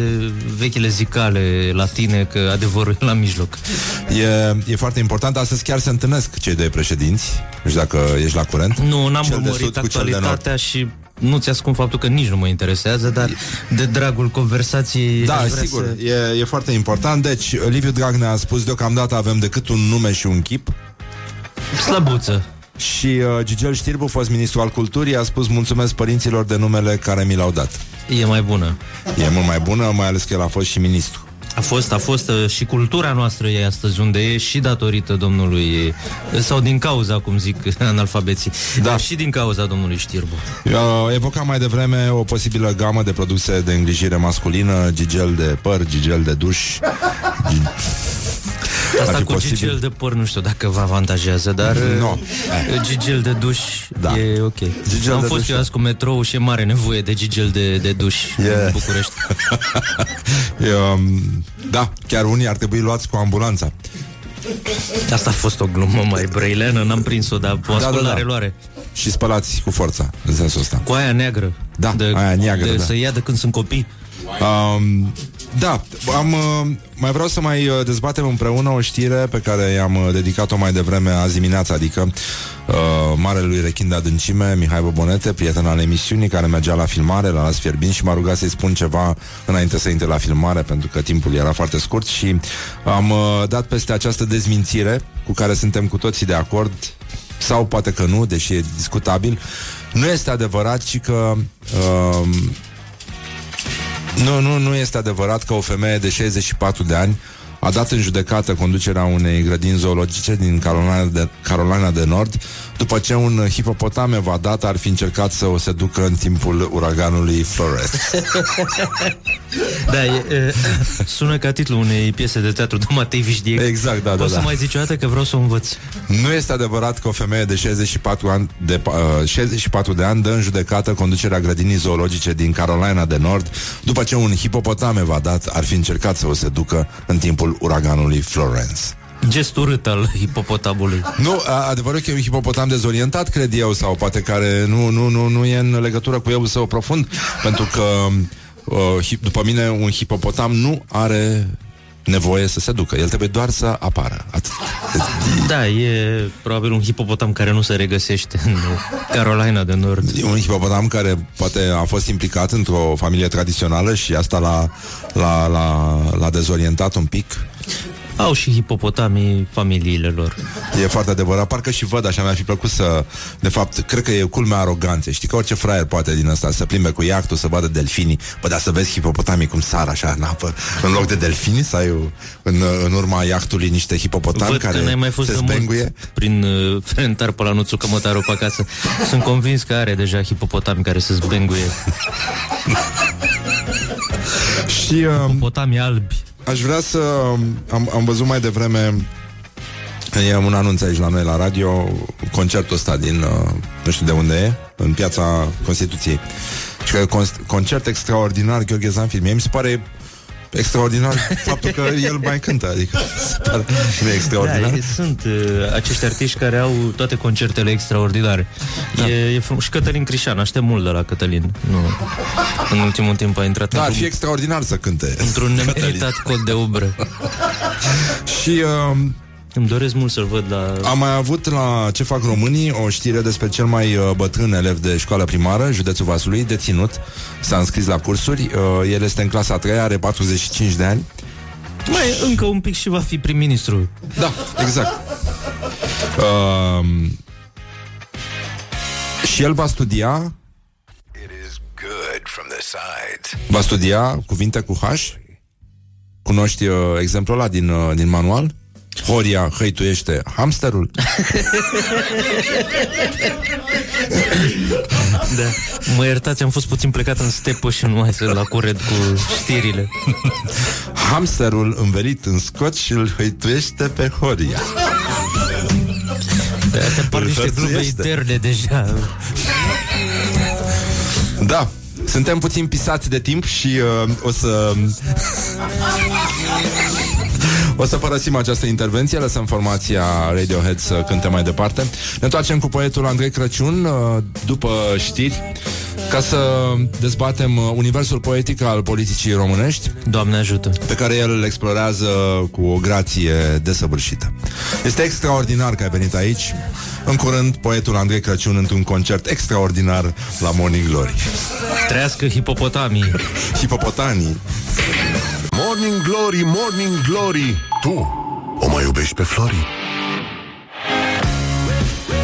vechile zicale latine că adevărul e la mijloc. E, e foarte important. Astăzi chiar se întâlnesc cei doi președinți. Nu știu dacă ești la curent. Nu, n-am Cel de urmărit sud cu cel de nord. actualitatea și nu ți ascund faptul că nici nu mă interesează, dar de dragul conversației Da, aș vrea sigur, să... e, e foarte important. Deci, Liviu Dragnea a spus deocamdată avem decât un nume și un chip. Slăbuță. Și uh, Gigel Știrbu, fost ministru al culturii, a spus mulțumesc părinților de numele care mi l-au dat. E mai bună. E mult mai bună, mai ales că el a fost și ministru. A fost, a fost uh, și cultura noastră e astăzi unde e și datorită domnului uh, sau din cauza, cum zic analfabeții, Da. dar și din cauza domnului Știrbu. Eu evocam mai devreme o posibilă gamă de produse de îngrijire masculină, gigel de păr, gigel de duș. Ar Asta fi cu posibil? gigel de păr nu știu dacă vă avantajează, dar No. uh, gigel de duș Da. e ok. Gigel Am de fost duș, eu da. azi cu metrou și e mare nevoie de gigel de, de duș E. în București. Eu, da, chiar unii ar trebui luați cu ambulanța. Asta a fost o glumă mai brăileană, n-am prins-o, dar o ascult da, da. la reluare. Și spălați cu forța, în sensul ăsta. Cu aia neagră. Da, de, aia neagră, de, da. Să ia de când sunt copii. Um, da, am, uh, mai vreau să mai uh, dezbatem împreună o știre pe care i-am uh, dedicat-o mai devreme azi dimineața, adică uh, marelui rechin de adâncime, Mihai Bobonete, prieten al emisiunii, care mergea la filmare, la Las Fierbin și m-a rugat să-i spun ceva înainte să intre la filmare, pentru că timpul era foarte scurt și am uh, dat peste această dezmințire cu care suntem cu toții de acord, sau poate că nu, deși e discutabil. Nu este adevărat, ci că uh, nu, nu, nu este adevărat că o femeie de 64 de ani a dat în judecată conducerea unei grădini zoologice din Carolina de, Carolina de Nord după ce un hipopotam evadat ar fi încercat să o seducă în timpul uraganului Flores. Da, e, e, sună ca titlul unei piese de teatru de Matei Vișdiec. Exact, da, da, Poți da. să mai zici o dată că vreau să o învăț. Nu este adevărat că o femeie de 64, ani, de, uh, 64 de ani dă în judecată conducerea grădinii zoologice din Carolina de Nord după ce un hipopotam evadat ar fi încercat să o seducă în timpul uraganului Florence. Gest urât al hipopotabului. Nu, a- adevărul că e un hipopotam dezorientat, cred eu, sau poate care nu, nu, nu, nu e în legătură cu eu să profund, pentru că, uh, hi- după mine, un hipopotam nu are nevoie să se ducă. El trebuie doar să apară. Atât. Da, e probabil un hipopotam care nu se regăsește în Carolina de Nord. E un hipopotam care poate a fost implicat într-o familie tradițională și asta l-a, l-a, l-a, l-a dezorientat un pic. Au și hipopotamii familiile lor. E foarte adevărat, parcă și văd așa, mi-ar fi plăcut să De fapt, cred că e culmea aroganței Știi că orice fraier poate din asta Să plimbe cu iactul, să vadă delfinii Bă, dar să vezi hipopotamii cum sar așa în apă În loc de delfini, să ai o- în, în urma iactului niște hipopotami Văd Care că n-ai mai fost se de mult zbenguie prin uh, Frentar pe la Nuțu Cămătaru pe acasă. Sunt convins că are deja hipopotami care se zbenguie. Și uh, Hipopotami albi. Aș vrea să am, am văzut mai devreme E un anunț aici la noi la radio Concertul ăsta din uh, Nu știu de unde e În piața Constituției. Și că e con- concert extraordinar Gheorghe Zanfir. Mie mi se pare extraordinar Faptul că el mai cântă Adică se pare, nu e Da, extraordinar e, sunt uh, acești artiști care au toate concertele extraordinare. Da. E, e frum- și Cătălin Crișan, aștept mult de la Cătălin. Nu. În ultimul timp a intrat Da, ar într-un, fi extraordinar să cânte într-un nemeritat cod de ubră. Și uh, Îmi doresc mult să-l văd la... Am mai avut la Ce fac românii o știre despre cel mai uh, bătrân elev de școală primară, județul Vaslui, deținut. S-a înscris la cursuri. Uh, el este în clasa a treia, are 45 de ani. Mai încă un pic și va fi prim-ministru. Da, exact. Uh, și el va studia It is good from the sides. Va studia cuvinte cu H Cunoști uh, exemplul ăla din, uh, din manual? Horia hăituiește hamsterul Da. Mă iertați, am fost puțin plecat în stepă și nu mai sunt la curent cu știrile. Hamsterul învelit în scot și îl hăituiește pe Horia Astea par niște glume Hărțuiește. interne deja. Da, suntem puțin pisați de timp și uh, o să... O să părăsim această intervenție, lăsăm formația Radiohead să cânte mai departe. Ne întoarcem cu poetul Andrei Crăciun uh, după știri ca să dezbatem uh, universul poetic al politicii românești Doamne ajută. pe care el îl explorează cu o grație desăvârșită. Este extraordinar că ai venit aici. În curând, poetul Andrei Crăciun într-un concert extraordinar la Morning Glory. Trăiască hipopotamii. Hipopotanii. Morning Glory, Morning Glory Tu o mai iubești pe Flori?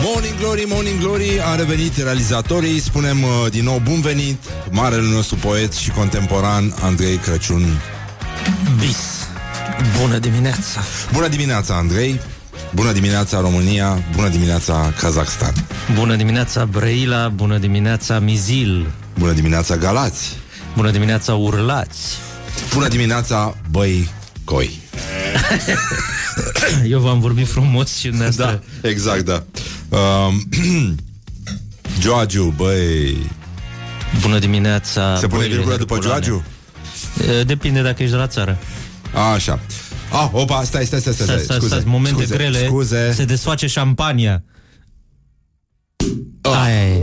Morning Glory, Morning Glory, a revenit realizatorii, spunem uh, din nou bun venit, marele nostru poet și contemporan Andrei Crăciun. Bis. Bună dimineața! Bună dimineața, Andrei! Bună dimineața, România! Bună dimineața, Kazakhstan! Bună dimineața, Brăila! Bună dimineața, Mizil! Bună dimineața, Galați! Bună dimineața, Urlați! Bună dimineața, băi, coi! Eu v-am vorbit frumos și dumneavoastră. Da, exact, da. Um, Joagiu, băi... Bună dimineața, Se pune băile virgulă după herculane. Joagiu? E, Depinde dacă ești de la țară. A, așa. Ah, opa, stai, stai, stai, stați, Stai, stați, scuze, stați, momente scuze, grele, Scuze. se desface șampania. Ah. Aia e.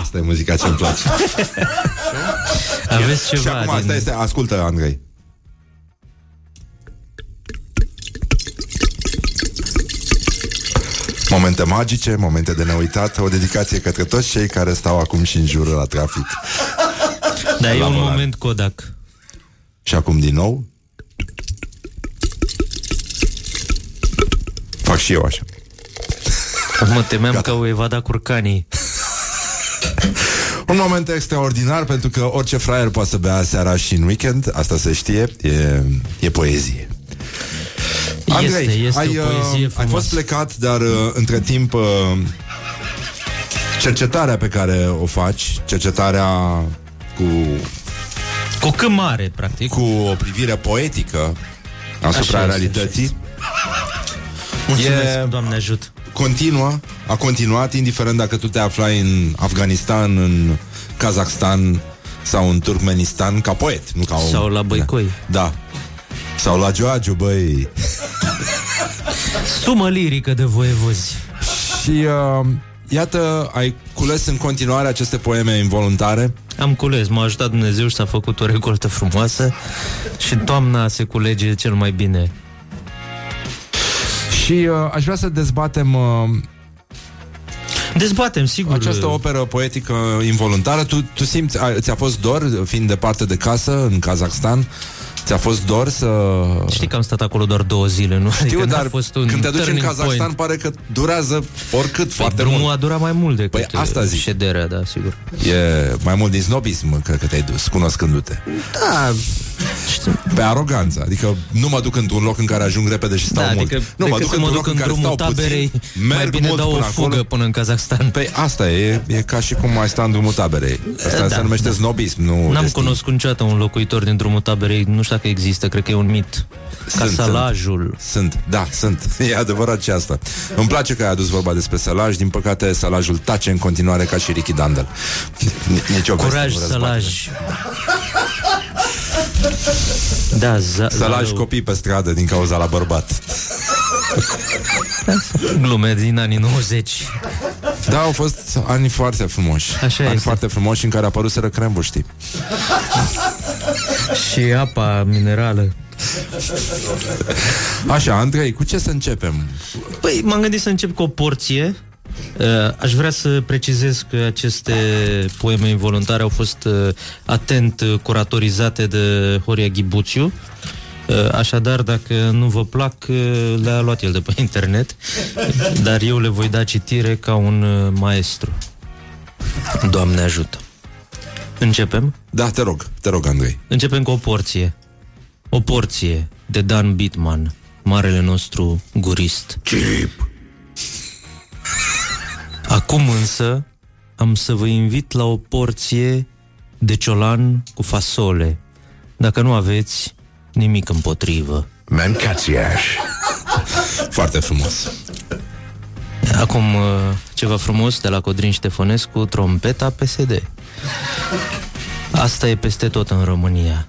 Asta e muzica ce-mi place. Aveți Și ceva acum, din... stai, stai, ascultă, Andrei. Momente magice, momente de neuitat, o dedicație către toți cei care stau acum și în jur la trafic. Dar e la un volan. moment Kodak. Și acum din nou Fac și eu așa Mă temeam Gata. că o evada curcanii. Un moment extraordinar Pentru că orice fraier poate să bea seara și în weekend Asta se știe E, e poezie Andrei, este, este ai, o uh, poezie ai frumoasă. fost plecat Dar uh, între timp uh, Cercetarea pe care o faci Cercetarea cu, Cu cât mare, practic. cu o privire poetică Asupra Așa este, realității Mulțumesc, e- Doamne ajut. Continuă, a continuat, indiferent dacă tu te aflai în Afganistan, în Kazakhstan sau în Turkmenistan, ca poet, nu ca om. Sau la Băicoi. Da. Sau la Joagiu, băi. Sumă lirică de voievozi. Și uh, iată, ai cules în continuare aceste poeme involuntare. Am cules, m-a ajutat Dumnezeu și s-a făcut o recoltă frumoasă și în toamna se culege cel mai bine. Și uh, aș vrea să dezbatem uh, Dezbatem, sigur. această operă poetică involuntară. Tu, tu simți, a, ți-a fost dor, fiind departe de casă, în Kazakhstan, ți-a fost dor să... Știi că am stat acolo doar două zile, nu? Știu, Adică n-a dar fost un când te duci în turning Kazakhstan point. pare că durează oricât Păi foarte drumul mult. a durat mai mult decât Păi asta zic. șederea, da, sigur. E mai mult din snobism, cred că te-ai dus, cunoscându-te. Da, știu. Pe aroganță. Adică nu mă duc într-un loc în care ajung repede și stau da, mult. adică nu, mă decât duc să mă într-un duc loc în care drumul stau taberei, puțin, mai merg bine mult dau o până fugă acolo. până în Kazahstan. Păi asta e, e ca și cum mai sta în drumul taberei. Asta Da, se numește da. snobism, nu N-am destin. cunoscut niciodată un locuitor din drumul taberei, nu știu dacă există, cred că e un mit. Ca Sunt, salajul. Sunt, da, sunt. E adevărat și asta. Îmi place că ai adus vorba despre salaj. Din păcate, salajul tace în continuare ca și Ricky Dandel. Nici o Curaj, veste, nu răzbate. salaj. Da, za- Salaj za- copii pe stradă din cauza la bărbat. Glume din anii 90. Da, au fost ani foarte frumoși. Așa ani este. foarte frumoși în care apăruseră crembul, știi? Și apa minerală. Așa, Andrei, cu ce să începem? Păi, m-am gândit să încep cu o porție. Uh, Aș vrea să precizez că aceste poeme involuntare au fost uh, atent uh, curatorizate de Horia Ghibuțiu. Uh, Așadar, dacă nu vă plac, uh, le-a luat el de pe internet, dar eu le voi da citire ca un uh, maestru. Doamne ajută! Începem? Da, te rog, te rog, Andrei. Începem cu o porție. O porție de Dan Bitman, marele nostru gurist. Chip. Acum însă am să vă invit la o porție de ciolan cu fasole. Dacă nu aveți nimic împotrivă. Mancațiaș. Foarte frumos. Acum uh, ceva frumos de la Codrin Ștefănescu, trompeta PSD. Asta e peste tot în România.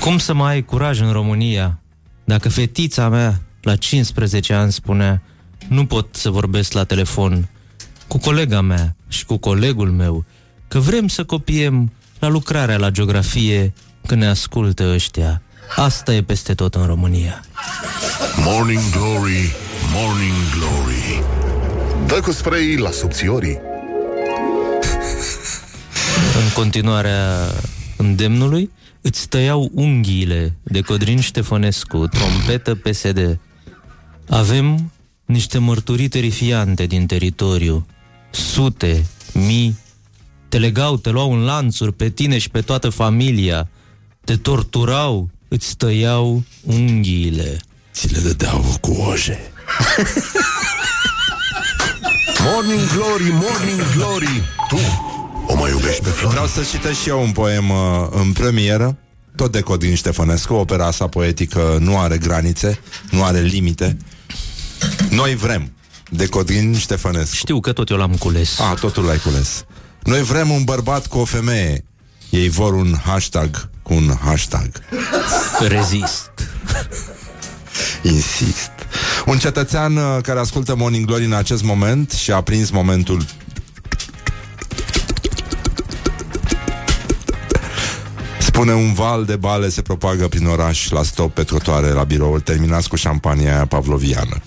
Cum să mai ai curaj în România dacă fetița mea la 15 ani spunea nu pot să vorbesc la telefon cu colega mea și cu colegul meu că vrem să copiem la lucrarea la geografie când ne ascultă ăștia. Asta e peste tot în România. Morning Glory, Morning Glory. Dă cu spray la subțiorii. În continuarea îndemnului, îți tăiau unghiile de Codrin Ștefănescu, trompetă PSD. Avem niște mărturii terifiante din teritoriu. Sute, mii, te legau, te luau în lanțuri pe tine și pe toată familia, te torturau, îți tăiau unghiile. Ți le dădeau cu oje. Morning Glory, Morning Glory Tu o mai iubești pe Flori? Vreau să citesc și eu un poem uh, în premieră tot de Codin Ștefănescu, opera sa poetică nu are granițe, nu are limite. Noi vrem, de Codin Ștefănescu. Știu că tot eu l-am cules. A, totul l-ai cules. Noi vrem un bărbat cu o femeie. Ei vor un hashtag cu un hashtag. Rezist. Insist. Un cetățean uh, care ascultă Morning Glory în acest moment și a prins momentul Spune un val de bale se propagă prin oraș La stop pe trotoare la biroul Terminați cu șampania aia pavloviană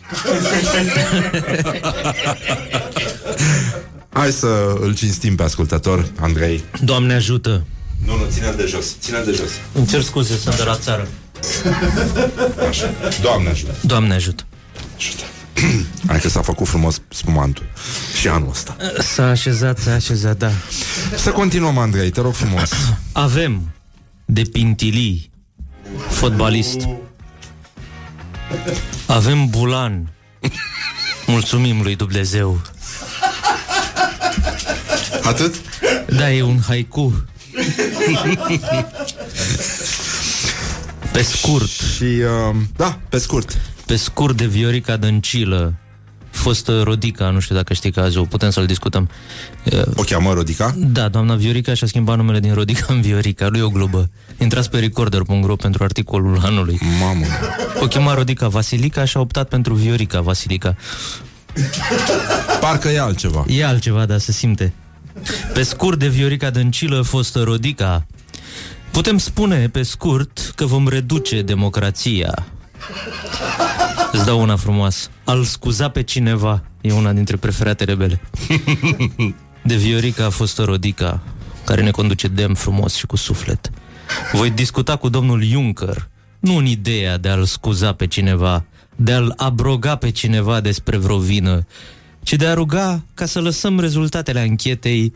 Hai să îl cinstim pe ascultător Andrei Doamne ajută! Nu, nu, ține de jos, ține de jos Îmi cer scuze, sunt de la țară. Așa. Doamne ajută Doamne ajută! Ajută Hai că s-a făcut frumos spumantul Și anul ăsta S-a așezat, s-a așezat, da. Să continuăm, Andrei, te rog frumos Avem de Pintilii, fotbalist. Avem Bulan. Mulțumim lui Dumnezeu. Atât? Da, e un haiku. Pe scurt, Și, uh, da, pe scurt pe scurt de Viorica Dăncilă, fostă Rodica, nu știu dacă știi cazul, putem să-l discutăm. Uh, O cheamă Rodica? Da, doamna Viorica și-a schimbat numele din Rodica în Viorica, nu e o globă. Intrați pe recorder.ro pentru articolul anului. Mamă O chema Rodica Vasilica și a optat pentru Viorica Vasilica. Parcă e altceva E altceva, dar se simte. Pe scurt de Viorica Dăncilă, fostă Rodica, putem spune pe scurt că vom reduce democrația. Îți dau una frumoasă. Al scuza pe cineva e una dintre preferatele mele. De Viorica a fost o Rodica, care ne conduce demn frumos și cu suflet. Voi discuta cu domnul Juncker, nu în ideea de a-l scuza pe cineva, de a-l abroga pe cineva despre vreo vină, ci de a ruga ca să lăsăm rezultatele anchetei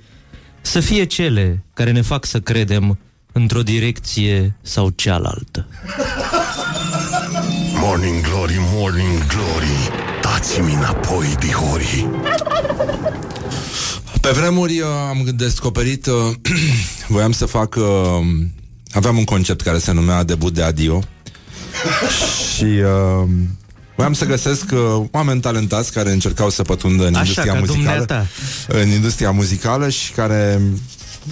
să fie cele care ne fac să credem într-o direcție sau cealaltă. Morning Glory, Morning Glory Dați-mi înapoi, dihorii Pe vremuri uh, am descoperit uh, Voiam să fac uh, Aveam un concept care se numea Debut de adio. Și uh, Voiam să găsesc uh, oameni talentați care încercau să pătundă în Așa, industria ca muzicală. dumneata. În industria muzicală și care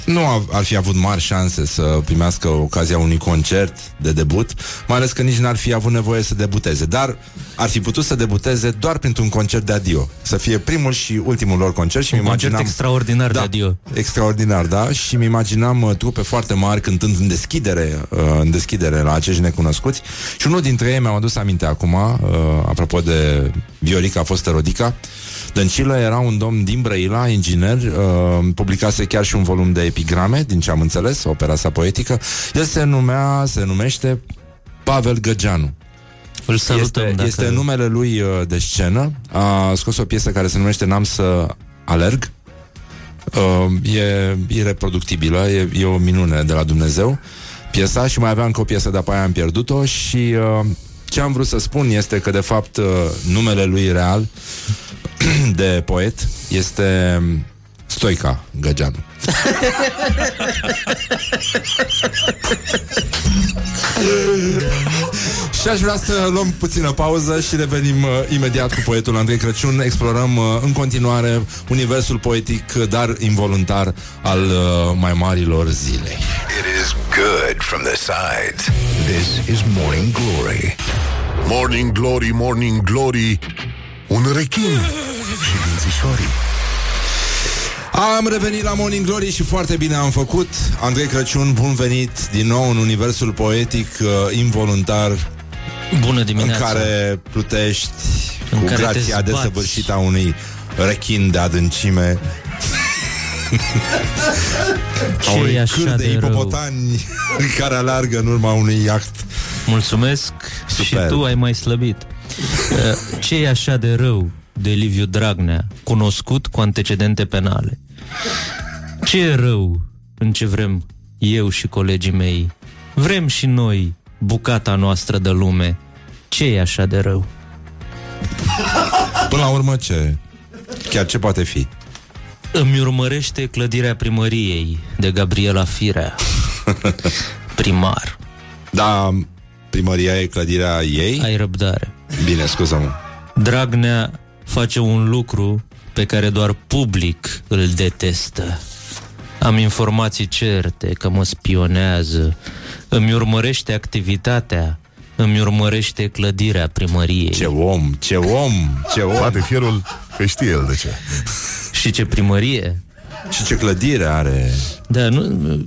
nu a- ar fi avut mari șanse să primească ocazia unui concert de debut, mai ales că nici n-ar fi avut nevoie să debuteze. Dar ar fi putut să debuteze doar printr-un concert de adio. Să fie primul și ultimul lor concert și Un mi concert imaginam... extraordinar de da, adio. Extraordinar, da. Și mi imaginam uh, trupe foarte mari cântând în deschidere, uh, în deschidere la acești necunoscuți. Și unul dintre ei mi-am adus aminte acum, uh, apropo de Viorica, fostă Rodica. Dăncilă era un domn din Brăila, inginer, uh, publicase chiar și un volum de epigrame, din ce am înțeles, opera sa poetică. El se numea, se numește Pavel Găgeanu. Îl salutăm Este, dacă... este numele lui uh, de scenă. A scos o piesă care se numește N-am să alerg. Uh, e ireproductibilă, e, e o minune de la Dumnezeu piesa și mai aveam încă o piesă de apoi am pierdut-o și uh, ce am vrut să spun este că de fapt uh, numele lui real de poet este Stoica Găgeanu. și aș vrea să luăm puțină pauză și revenim uh, imediat cu poetul Andrei Crăciun. Explorăm uh, în continuare universul poetic, dar involuntar al uh, mai marilor zilei. It is good from the sides. This is Morning Glory. Morning Glory, Morning Glory Un rechin și dințișorii Am revenit la Morning Glory și foarte bine am făcut. Andrei Crăciun, bun venit din nou în universul poetic uh, involuntar Bună dimineața. în care plutești În cu care te grația zbați. desăvârșită a unui rechin de adâncime a Ce unui e așa câr de de rău? ipopotani care aleargă în urma unui iaht. Mulțumesc Super. și tu ai mai slăbit. Uh, Ce e așa de rău de Liviu Dragnea, cunoscut cu antecedente penale? Ce e rău în ce vrem eu și colegii mei? Vrem și noi bucata noastră de lume. ce e așa de rău? Până la urmă, ce? Chiar ce poate fi? Îmi urmărește clădirea primăriei de Gabriela Firea. Primar. Da, primăria e clădirea ei? Ai răbdare. Bine, scuză-mă. Dragnea face un lucru pe care doar public îl detestă. Am informații certe că mă spionează, îmi urmărește activitatea, îmi urmărește clădirea primăriei. Ce om, ce om, ce om. Bate fierul că știe el de ce. Și ce primărie? Și ce clădire are. Da, nu, a,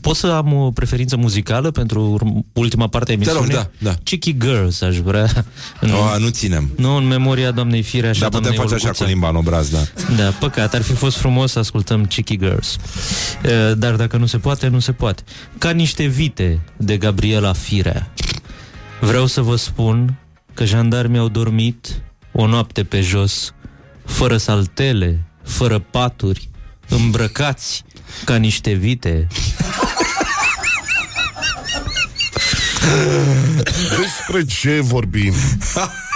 pot să am o preferință muzicală pentru urm- ultima parte a Te rog, emisiunii? da, da. Cheeky Girls aș vrea. În, O, nu ținem. nu în memoria doamnei Firea și a Dar putem doamnei face așa Olguța. cu limba în obraz, da. Da, păcat, ar fi fost frumos să ascultăm Cheeky Girls. E, Dar dacă nu se poate, nu se poate. Ca niște vite de Gabriela Firea. Vreau să vă spun că jandarmii au dormit o noapte pe jos, fără saltele, fără paturi, îmbrăcați ca niște vite. Despre ce vorbim?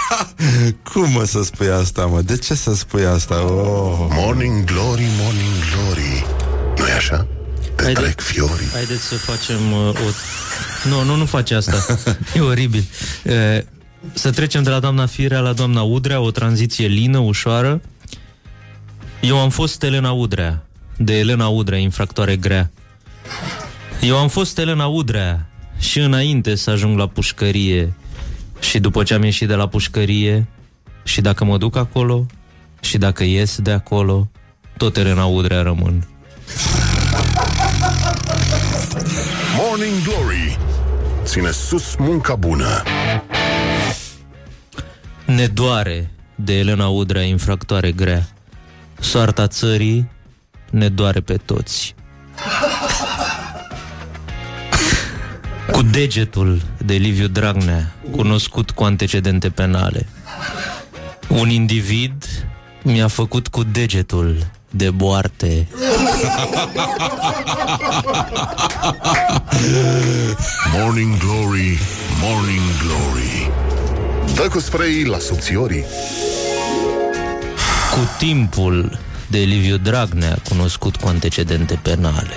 Cum mă să spui asta, mă? De ce să spui asta? Oh. Morning glory, morning glory. nu e așa? Te Haide. trec fiorii. Haideți să facem uh, o... Nu, nu, nu face asta. e oribil. Uh, să trecem de la doamna Firea la doamna Udrea, o tranziție lină, ușoară. Eu am fost Elena Udrea, de Elena Udrea, infractoare grea. Eu am fost Elena Udrea și înainte să ajung la pușcărie și după ce am ieșit de la pușcărie și dacă mă duc acolo și dacă ies de acolo, tot Elena Udrea rămân. Morning glory. Ține sus munca bună. Ne doare de Elena Udrea, infractoare grea. Soarta țării ne doare pe toți. Cu degetul de Liviu Dragnea, cunoscut cu antecedente penale. Un individ mi-a făcut cu degetul de boarte. Morning glory, morning glory. Dă cu spray la subțiorii. Cu timpul de Liviu Dragnea, cunoscut cu antecedente penale.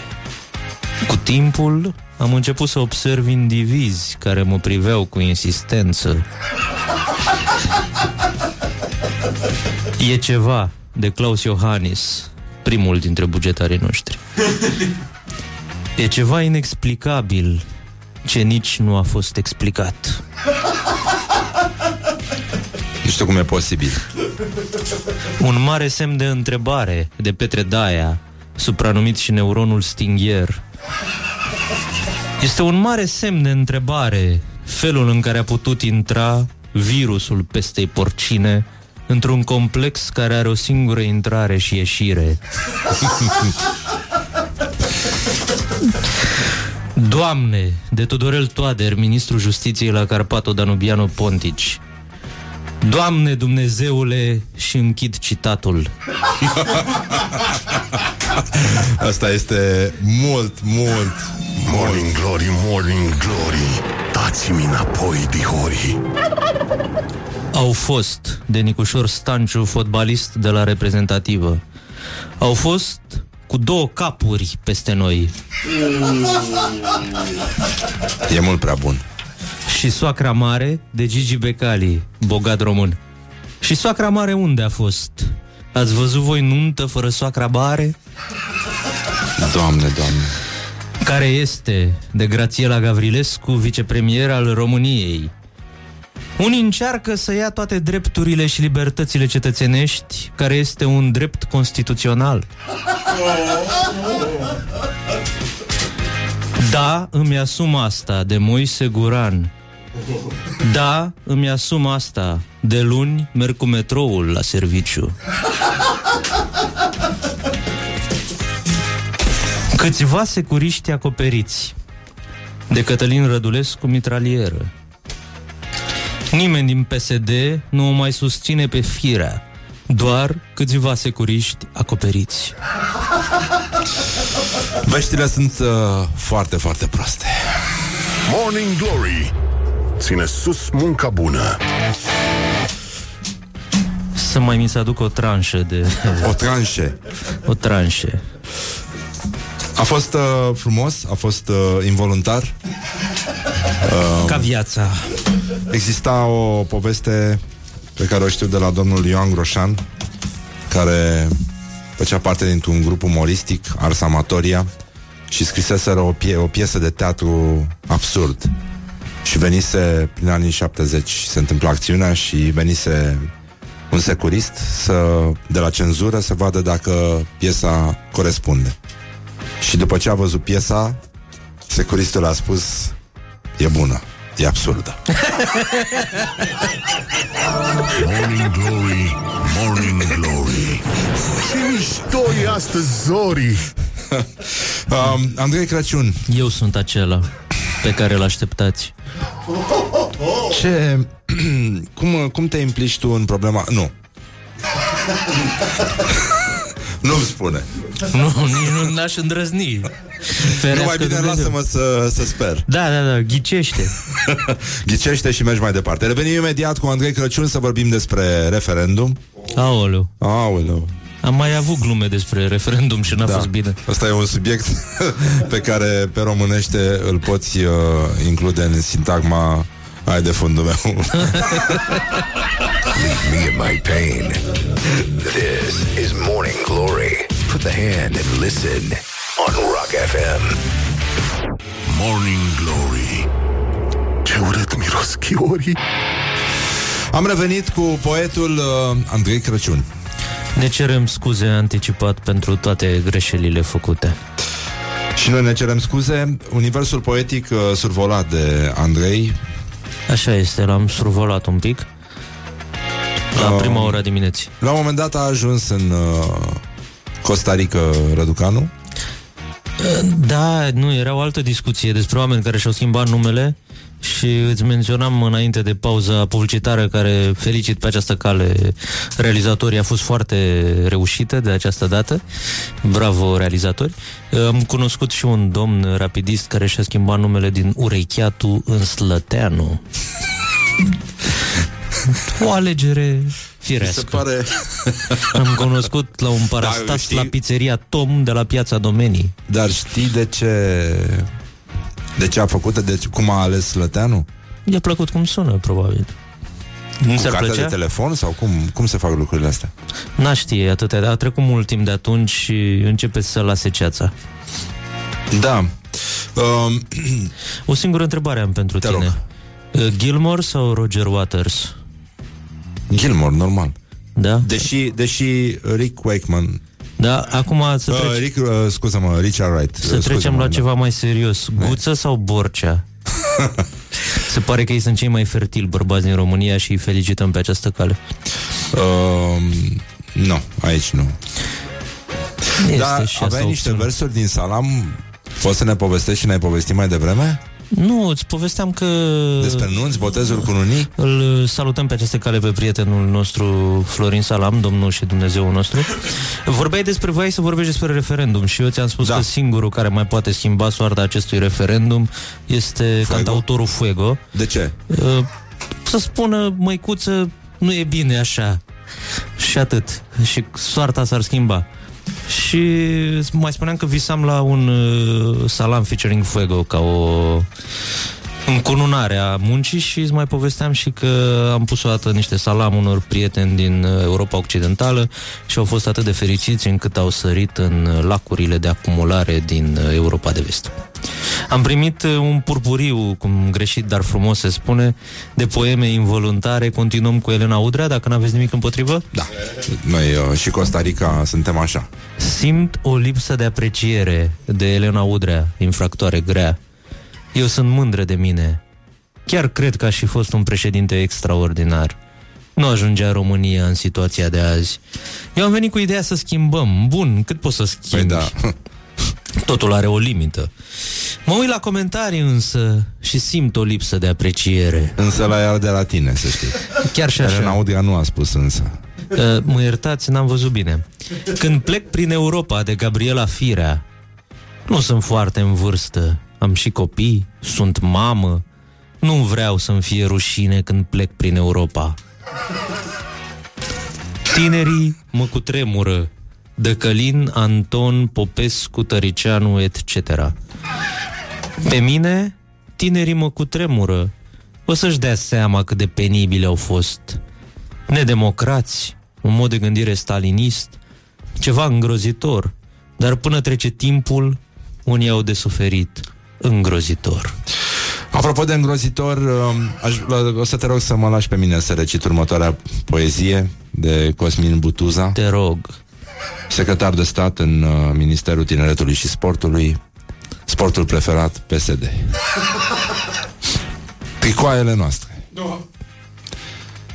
Cu timpul am început să observ indivizi care mă priveau cu insistență. E ceva de Claus Iohannis, primul dintre bugetarii noștri. E ceva inexplicabil ce nici nu a fost explicat. Nu știu cum e posibil. Un mare semn de întrebare de Petre Daia, supranumit și neuronul stinghier. Este un mare semn de întrebare felul în care a putut intra virusul pestei porcine într-un complex care are o singură intrare și ieșire. Doamne, de Tudorel Toader, ministrul justiției la Carpato Danubiano Pontici. Doamne Dumnezeule și închid citatul. Asta este mult, mult. Morning glory, morning glory. Dați-mi înapoi, dihorii. Au fost de Nicușor Stanciu, fotbalist de la reprezentativă. Au fost cu două capuri peste noi. E mult prea bun. Și soacra mare de Gigi Becali, bogat român. Și soacra mare unde a fost? Ați văzut voi nuntă fără soacra mare? Doamne, doamne. Care este de Grațiela Gavrilescu, vicepremier al României. Unii încearcă să ia toate drepturile și libertățile cetățenești, care este un drept constituțional. Da, îmi asum asta de Moise Guran. Da, îmi asum asta. De luni merg cu metroul la serviciu. Câțiva securiști acoperiți de Cătălin Rădulescu mitralieră. Nimeni din PSD nu o mai susține pe firea, doar câțiva securiști acoperiți. Veștile sunt uh, foarte, foarte proaste. Morning Glory Ține sus munca bună Să mai mi se aduc o tranșă de... O tranșe. o tranșe. A fost uh, frumos, a fost uh, involuntar. Ca viața. Exista o poveste pe care o știu de la domnul Ioan Groșan, care făcea parte dintr-un grup umoristic, Ars Amatoria, și scriseseră o, pie- o piesă de teatru absurd. Și venise prin anii 70, se întâmpla acțiunea și venise un securist să, de la cenzură să vadă dacă piesa corespunde. Și după ce a văzut piesa, securistul a spus E bună, e absurdă. Morning Glory Morning Glory Ce mișto e astăzi, Zori Um, Andrei Crăciun, Eu sunt acela pe care îl așteptați. Ce, cum, cum te implici tu în problema... Nu. Nu-mi spune. Nu, nici nu n-aș îndrăzni. Nu Ferească mai bine Dumnezeu. lasă-mă să, să sper. Da, da, da, ghicește. Ghicește și mergi mai departe. Revenim imediat cu Andrei Crăciun să vorbim despre referendum. Aoleu. Aoleu. Am mai avut glume despre referendum și n-a Da. fost bine. Asta e un subiect pe care pe românește îl poți uh, include în sintagma ai de fundul meu. Me and my pain. This is Morning Glory. Put the hand and listen on Rock FM. Morning Glory Ce urât miros chiorii Am revenit cu poetul uh, Andrei Crăciun. Ne cerem scuze anticipat pentru toate greșelile făcute. Și noi ne cerem scuze. Universul poetic uh, survolat de Andrei Așa este, l-am survolat un pic. La Oh. prima ora dimineții. La un moment dat a ajuns în uh, Costa Rica Răducanu Da, nu, era o altă discuție despre oameni care și-au schimbat numele și îți menționam înainte de pauza publicitară care, felicit pe această cale, realizatorii a fost foarte reușită de această dată. Bravo, realizatori. Am cunoscut și un domn rapidist care și-a schimbat numele din Urechiatu în Slăteanu. O alegere Mi se firească. pare Am cunoscut la un parastas Da, știi- la pizzeria Tom de la piața Domenii. Dar știi de ce De ce a făcut De ce, cum a ales Slăteanu? I-a plăcut cum sună, probabil. Nu Cu ți-ar cartea plăcea? de telefon? Sau cum, cum se fac lucrurile astea? N-a știe atâtea, a trecut mult timp de atunci și începe să lase ceața. Da um, O singură întrebare am pentru Te tine. Uh, Gilmore sau Roger Waters? Gilmore, normal Da? Deși, deși Rick Wakeman Da, acum să, uh, trece, Rick, uh, scuză-mă, Richard Wright să uh, trecem scuză-mă, la da. ceva mai serios. Guță sau Borcea? Se pare că ei sunt cei mai fertili bărbați din România și îi felicităm pe această cale. uh, Nu, aici nu Este Dar și asta aveai o niște opțiune. versuri din Salam Poți să ne povestești și ne-ai povestit mai devreme? Nu, îți povesteam că... Despre nunți, botezuri cu nunii? Îl salutăm pe această cale pe prietenul nostru Florin Salam, domnul și Dumnezeu nostru. Vorbeai despre, voiai să vorbești despre referendum și eu ți-am spus Da. că singurul care mai poate schimba soarta acestui referendum este cantautorul Fuego. De ce? Uh, Să spună, măicuță, nu e bine așa. Și atât. Și soarta s-ar schimba. Și mai spuneam că visam la un uh, salam featuring Fuego ca o încununare a muncii și îți mai povesteam și că am pus o dată niște salam unor prieteni din uh, Europa Occidentală și au fost atât de fericiți încât au sărit în uh, lacurile de acumulare din uh, Europa de Vest. Am primit uh, un purpuriu, cum greșit, dar frumos se spune, de poeme involuntare. Continuăm cu Elena Udrea, dacă n-aveți nimic împotrivă. Da, noi uh, și Costa Rica suntem așa Simt o lipsă de apreciere de Elena Udrea, infractoare grea. Eu sunt mândră de mine. Chiar cred că aș fi fost un președinte extraordinar. Nu ajungea România în situația de azi. Eu am venit cu ideea să schimbăm. Bun, cât poți să schimbi? Păi da Totul are o limită. Mă uit la comentarii însă și simt o lipsă de apreciere. Însă la iar de la tine, să știi Chiar și Elena așa. Udrea nu a spus însă Uh, mă iertați, n-am văzut bine. Când plec prin Europa de Gabriela Firea, nu sunt foarte în vârstă. am și copii, sunt mamă, nu vreau să-mi fie rușine când plec prin Europa. Tinerii mă cutremură, Dăcălin, Anton, Popescu, Tăricianu, etc. Pe mine, tinerii mă cutremură. O să-și dea seama cât de penibile au fost. Nedemocrați, un mod de gândire stalinist, ceva îngrozitor. Dar până trece timpul, unii au de suferit. Îngrozitor. Apropo de îngrozitor, um, aș, o să te rog să mă lași pe mine să recit următoarea poezie de Cosmin Butuza, Te rog. Secretar de stat în uh, Ministerul Tineretului și Sportului, sportul preferat PSD. Tricoaiele noastre.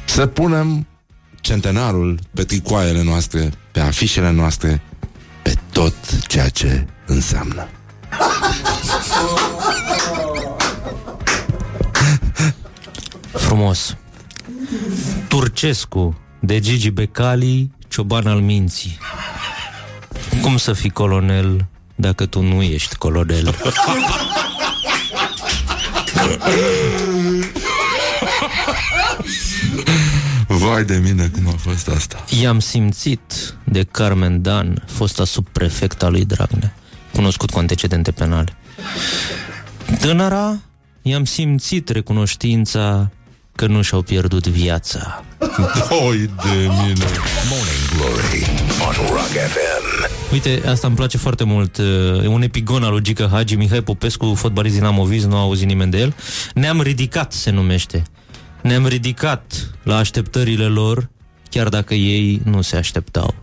Să punem centenarul pe tricoaiele noastre, pe afișele noastre, pe tot ceea ce înseamnă. Frumos. Turcescu, de Gigi Becali, cioban al minții. Cum să fii colonel dacă tu nu ești colonel? Vai de mine cum a fost asta. I-am simțit de Carmen Dan, fosta subprefecta lui Dragnea, cunoscut cu antecedente penale. Tânăra, i-am simțit recunoștința că nu și-au pierdut viața. Oi de mine. Morning Glory on Rock FM. Uite, asta îmi place foarte mult. E un epigon al lui Gică Hagi, Mihai Popescu, fotbalist dinamoviz, nu a auzit nimeni de el. Ne-am ridicat, se numește. Ne-am ridicat la așteptările lor, chiar dacă ei nu se așteptau.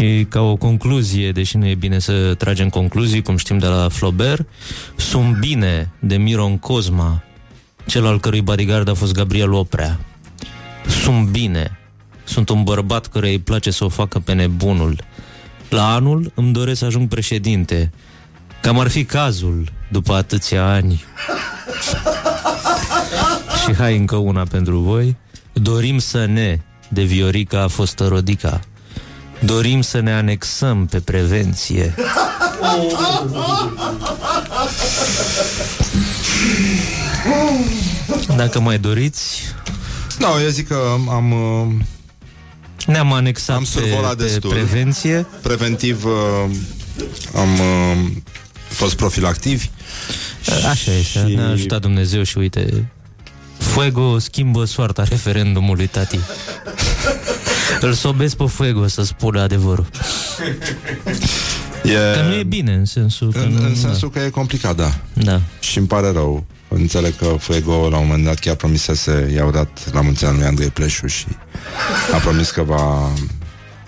Și ca o concluzie, deși nu e bine să tragem concluzii, cum știm de la Flaubert, sunt bine de Miron Cosma, cel al cărui bodyguard a fost Gabriel Oprea. Sunt bine. Sunt un bărbat care îi place să o facă pe nebunul. La anul îmi doresc să ajung președinte. Cam ar fi cazul după atâția ani. Și hai încă una pentru voi. Dorim să ne, de Viorica a fost Rodica. Dorim să ne anexăm pe prevenție. Dacă mai doriți, Nu, no, eu zic că am uh, ne-am anexat Am pe, survolat pe destul. prevenție. preventiv uh, am uh, fost profilactivi. Așa este, Și- ne-a ajutat Dumnezeu și uite, Fuego schimbă soarta referendumului, tati. Îl sobesc pe Fuego să spună adevărul. E, Că nu e bine în sensul că în, nu, în sensul că e complicat, da. Da. Și îmi pare rău. Înțeleg că Fuego la un moment dat chiar promisese, i-au dat la mulți ani lui Andrei Pleșu și a promis că va,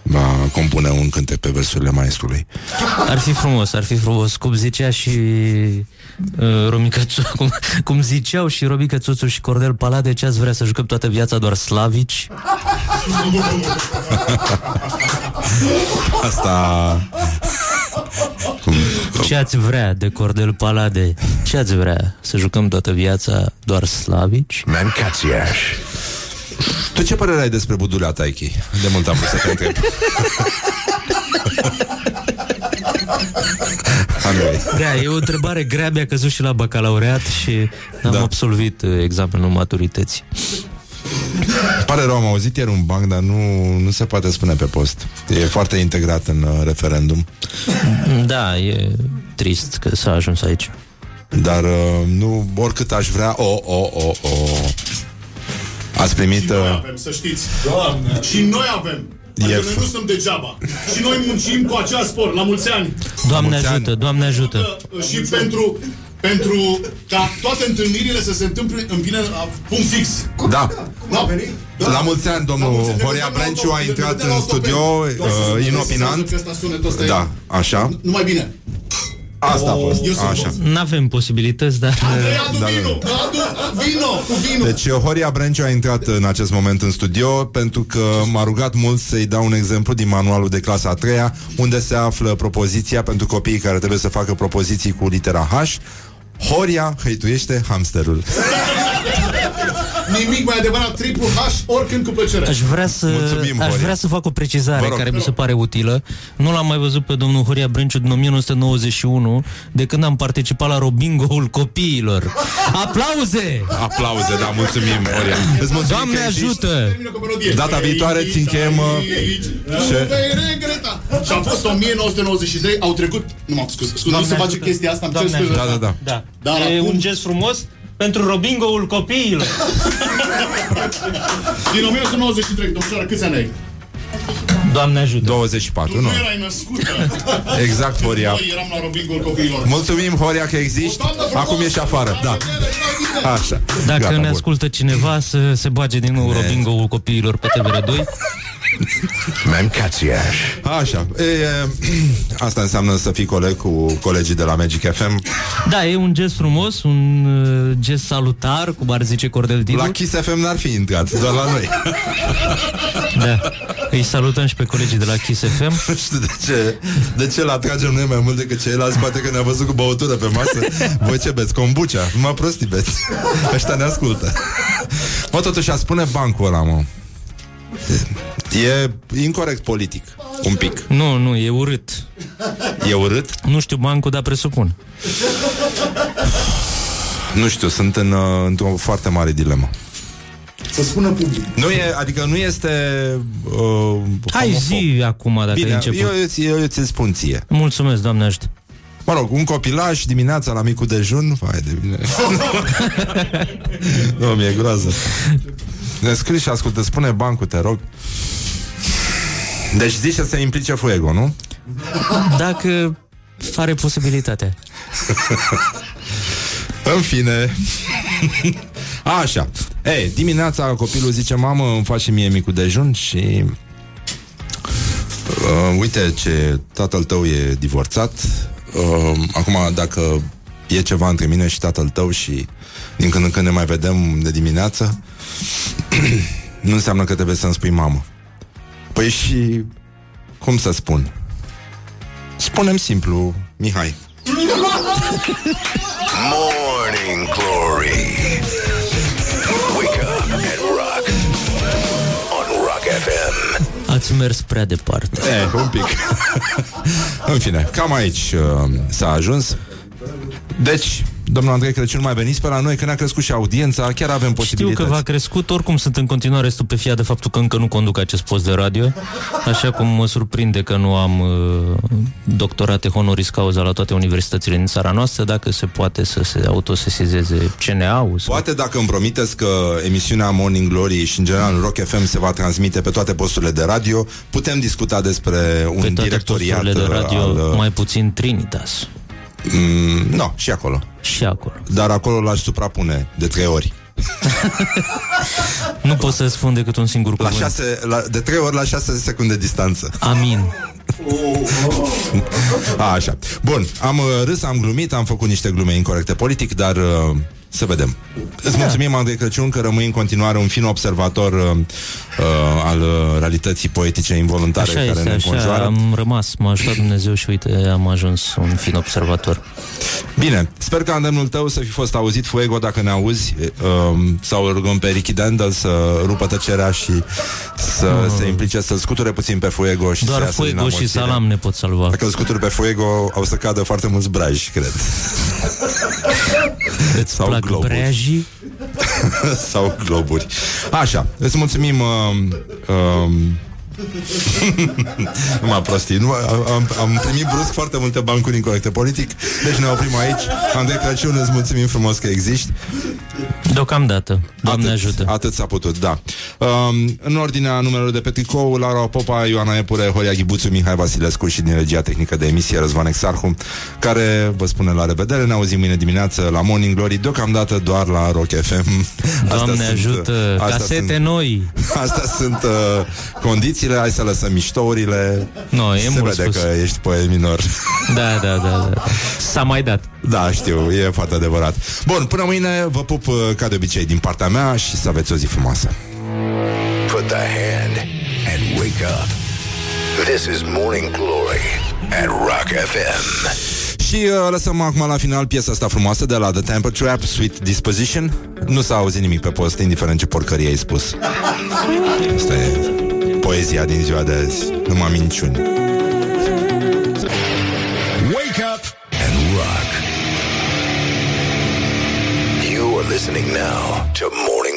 va compune un cântec pe versurile maestrului. Ar fi frumos, ar fi frumos, cum zicea și uh, Romica Țu- cum, cum ziceau și Romica Țuțu și Cordel Palade, ce ați vrea să jucăm toată viața doar slavici? Asta... Cum, Ce ați vrea de Cordel Palade? Ce ați vrea? Să jucăm toată viața doar slavici? Mancațiaș. tu ce părere ai despre Budulea Taichi? De mult am vrut să te întreb. Andrei. Da, e o întrebare grea, mi-a căzut și la bacalaureat și am Da. da. absolvit uh, examenul maturității. Pare rău, am auzit ieri un banc, dar nu, nu se poate spune pe post. E foarte integrat în uh, referendum, Da, e trist că s-a ajuns aici. dar uh, nu, oricât aș vrea, o, o, o, o. Ați primit... Noi Uh, avem, să știți. Doamne. Și noi avem. Adică E noi f- nu suntem degeaba. Și noi muncim cu acea spor, la mulți ani. Doamne mulți ani. ajută, Doamne ajută. Uh, Și pentru, pentru ca toate întâlnirile să se întâmple în bine, uh, punct fix. da, Nu a venit? la mulți ani, La mulți domnul ani. Ne Horia vedem la Brenciu auto- a ne intrat vedem la în autopen. studio Doar să uh, spuneți inopinant. Că ăsta sunetul ăsta Da, e așa. numai bine. Asta a fost, Eu sunt așa. N-avem posibilități, dar... Andrei, adu Da, da, vino, adu vino, cu vino. Deci Horia Brenciu a intrat în acest moment în studio pentru că m-a rugat mult să-i dau un exemplu din manualul de clasa a treia unde se află propoziția pentru copiii care trebuie să facă propoziții cu litera H. Horia hăituiește hamsterul. Nimic mai adevărat, triplu H, oricând cu plăcere. Aș vrea să, Mulțumim, aș Horia. vrea să fac o precizare Vă rog. care mi se pare utilă. Nu l-am mai văzut pe domnul Horia Brânciu din 1991, de când am participat la Robingo-ul copiilor. Aplauze! Aplauze, da, mulțumim, Horia. Îți mulțumim Doamne că existi. ajută! Termină cu melodie. Data viitoare ți încheiem, uh, Aici, ce- vei regreta. Și a fost 1993, au trecut, nu m-am scuz, scuz, nu Doamne se face ajută. chestia asta, îmi cer Doamne scuze. Da, da, da. Da. Dar e acum- un gest frumos pentru Robingo-ul copiilor. Din 1993, domnișoara, câți ani ai? Doamne ajută! 24, Nu nu? erai născută. Exact, Horia. Noi eram la Robingo copiilor. Mulțumim, Horia, că existi. Acum ești afară, da. Așa. Dacă Gata, ne bun. ascultă cineva să se bage din nou Robingo-ul copiilor pe TVR2 Mancațiaș. Așa. E, e, asta înseamnă să fii coleg cu colegii de la Magic FM. Da, e un gest frumos, un uh, gest salutar, cum ar zice Cordel Dinu La Kiss FM n-ar fi intrat, doar la noi. Da. Îi salutăm și pe colegii de la Kiss FM Nu știu de ce, de ce l-atragem noi mai mult decât ceilalți Poate că ne-a văzut cu băutură pe masă Voi ce beți? Kombucha? Numai prostii beți Ăștia ne ascultă Mă, totuși, a spune bancul ăla, mă E incorrect politic Un pic Nu, nu, e urât E urât? Nu știu bancul, dar presupun Nu știu, sunt în, uh, într-o foarte mare dilemă Să spună public. Nu e, adică nu este uh, Hai homofob. zi acum dacă ai Bine, început eu, eu, eu ți-l spun ție Mulțumesc, doamne ajută Mă rog, un copilaș dimineața la micul dejun Vai de bine Nu, mi-e groază. Ne scrii și ascultă, spune bancul, te rog. Deci zici să se implice Fuego, nu? Dacă are posibilitatea În fine. Așa. Ei, dimineața copilul zice Mamă, îmi faci și mie micul dejun Și uh, Uite ce tatăl tău e divorțat uh, Acum dacă E ceva între mine și tatăl tău Și din când în când ne mai vedem de dimineață Nu înseamnă că trebuie să-mi spui mamă. Păi și Cum să spun? Spunem simplu Mihai. Morning Glory. Ați mers prea departe E, un pic. În fine, cam aici uh, s-a ajuns. Deci, domnul Andrei Crăciun, mai veniți pe la noi, că ne-a crescut și audiența, chiar avem Știu posibilități. că v-a crescut, oricum sunt în continuare stupefiat de faptul că încă nu conduc acest post de radio, așa cum mă surprinde că nu am uh, doctorate honoris cauza la toate universitățile din țara noastră, dacă se poate să se autosesizeze CNA-ul. Sau... Poate dacă îmi promiteți că emisiunea Morning Glory și în general Rock FM se va transmite pe toate posturile de radio, putem discuta despre un pe toate directoriat posturile de radio, al... uh, mai puțin Trinitas. Mm, no, și acolo. Și acolo. Dar acolo l-aș suprapune de trei ori. Nu pot să spun decât un singur La cuvânt. șase, la, de trei ori la șase secunde distanță. Amin. A, așa. Bun, am uh, râs, am glumit, am făcut niște glume incorrecte politic, dar uh, să vedem. Îți mulțumim, Andrei Crăciun, că rămâi în continuare un fin observator uh, uh, al uh, realității poetice involuntare Așa care este, ne așa înconjoară. am rămas, m-a ajutat Dumnezeu și uite, am ajuns un fin observator. Bine, sper că îndemnul tău să fi fost auzit, Fuego, dacă ne auzi, uh, sau îl rugăm pe Ricky Dandel să rupă tăcerea și să se implice, să scuture puțin pe Fuego și să Doar iasă din Fuego și amorțire. Salam ne pot salva. Dacă îl scuturi pe Fuego, au să cadă foarte mulți braji, cred. Îți sau plac globuri. breajii? sau globuri. Așa, îți mulțumim uh, uh, Numai prostii nu, am, am primit brusc foarte multe bancuri incorrecte politic Deci ne oprim aici Andrei Crăciun, îți mulțumim frumos că existi Deocamdată. Doamne atât, ajută. Atât s-a putut, da um, În ordinea numelor de pe tricou Lara Popa, Ioana Epure, Horia Ghibuțu Mihai Vasilescu și din regia tehnică de emisie Răzvan Exarhu Care vă spune la revedere Ne auzim mâine dimineață la Morning Glory Deocamdată doar la Rock FM Doamne Astea ajută. sunt, uh, astea Casete sunt, noi. Astea sunt uh, condițiile Hai să lăsăm miștourile No, e Se mult vede spus. că ești poet minor Da, da, da, da. S-a mai dat. Da, știu, e foarte adevărat Bun, până mâine vă pup uh, ca de obicei din partea mea Și să aveți o zi frumoasă Put the hand and wake up. This is Morning Glory at Rock FM. Și uh, lăsăm acum la final piesa asta frumoasă de la The Temple Trap, Sweet Disposition. Nu s-a auzit nimic pe post, indiferent ce porcărie ai spus. Asta e poezia din ziua de azi. Numai minciuni. Wake up and rock. You are listening now to Morning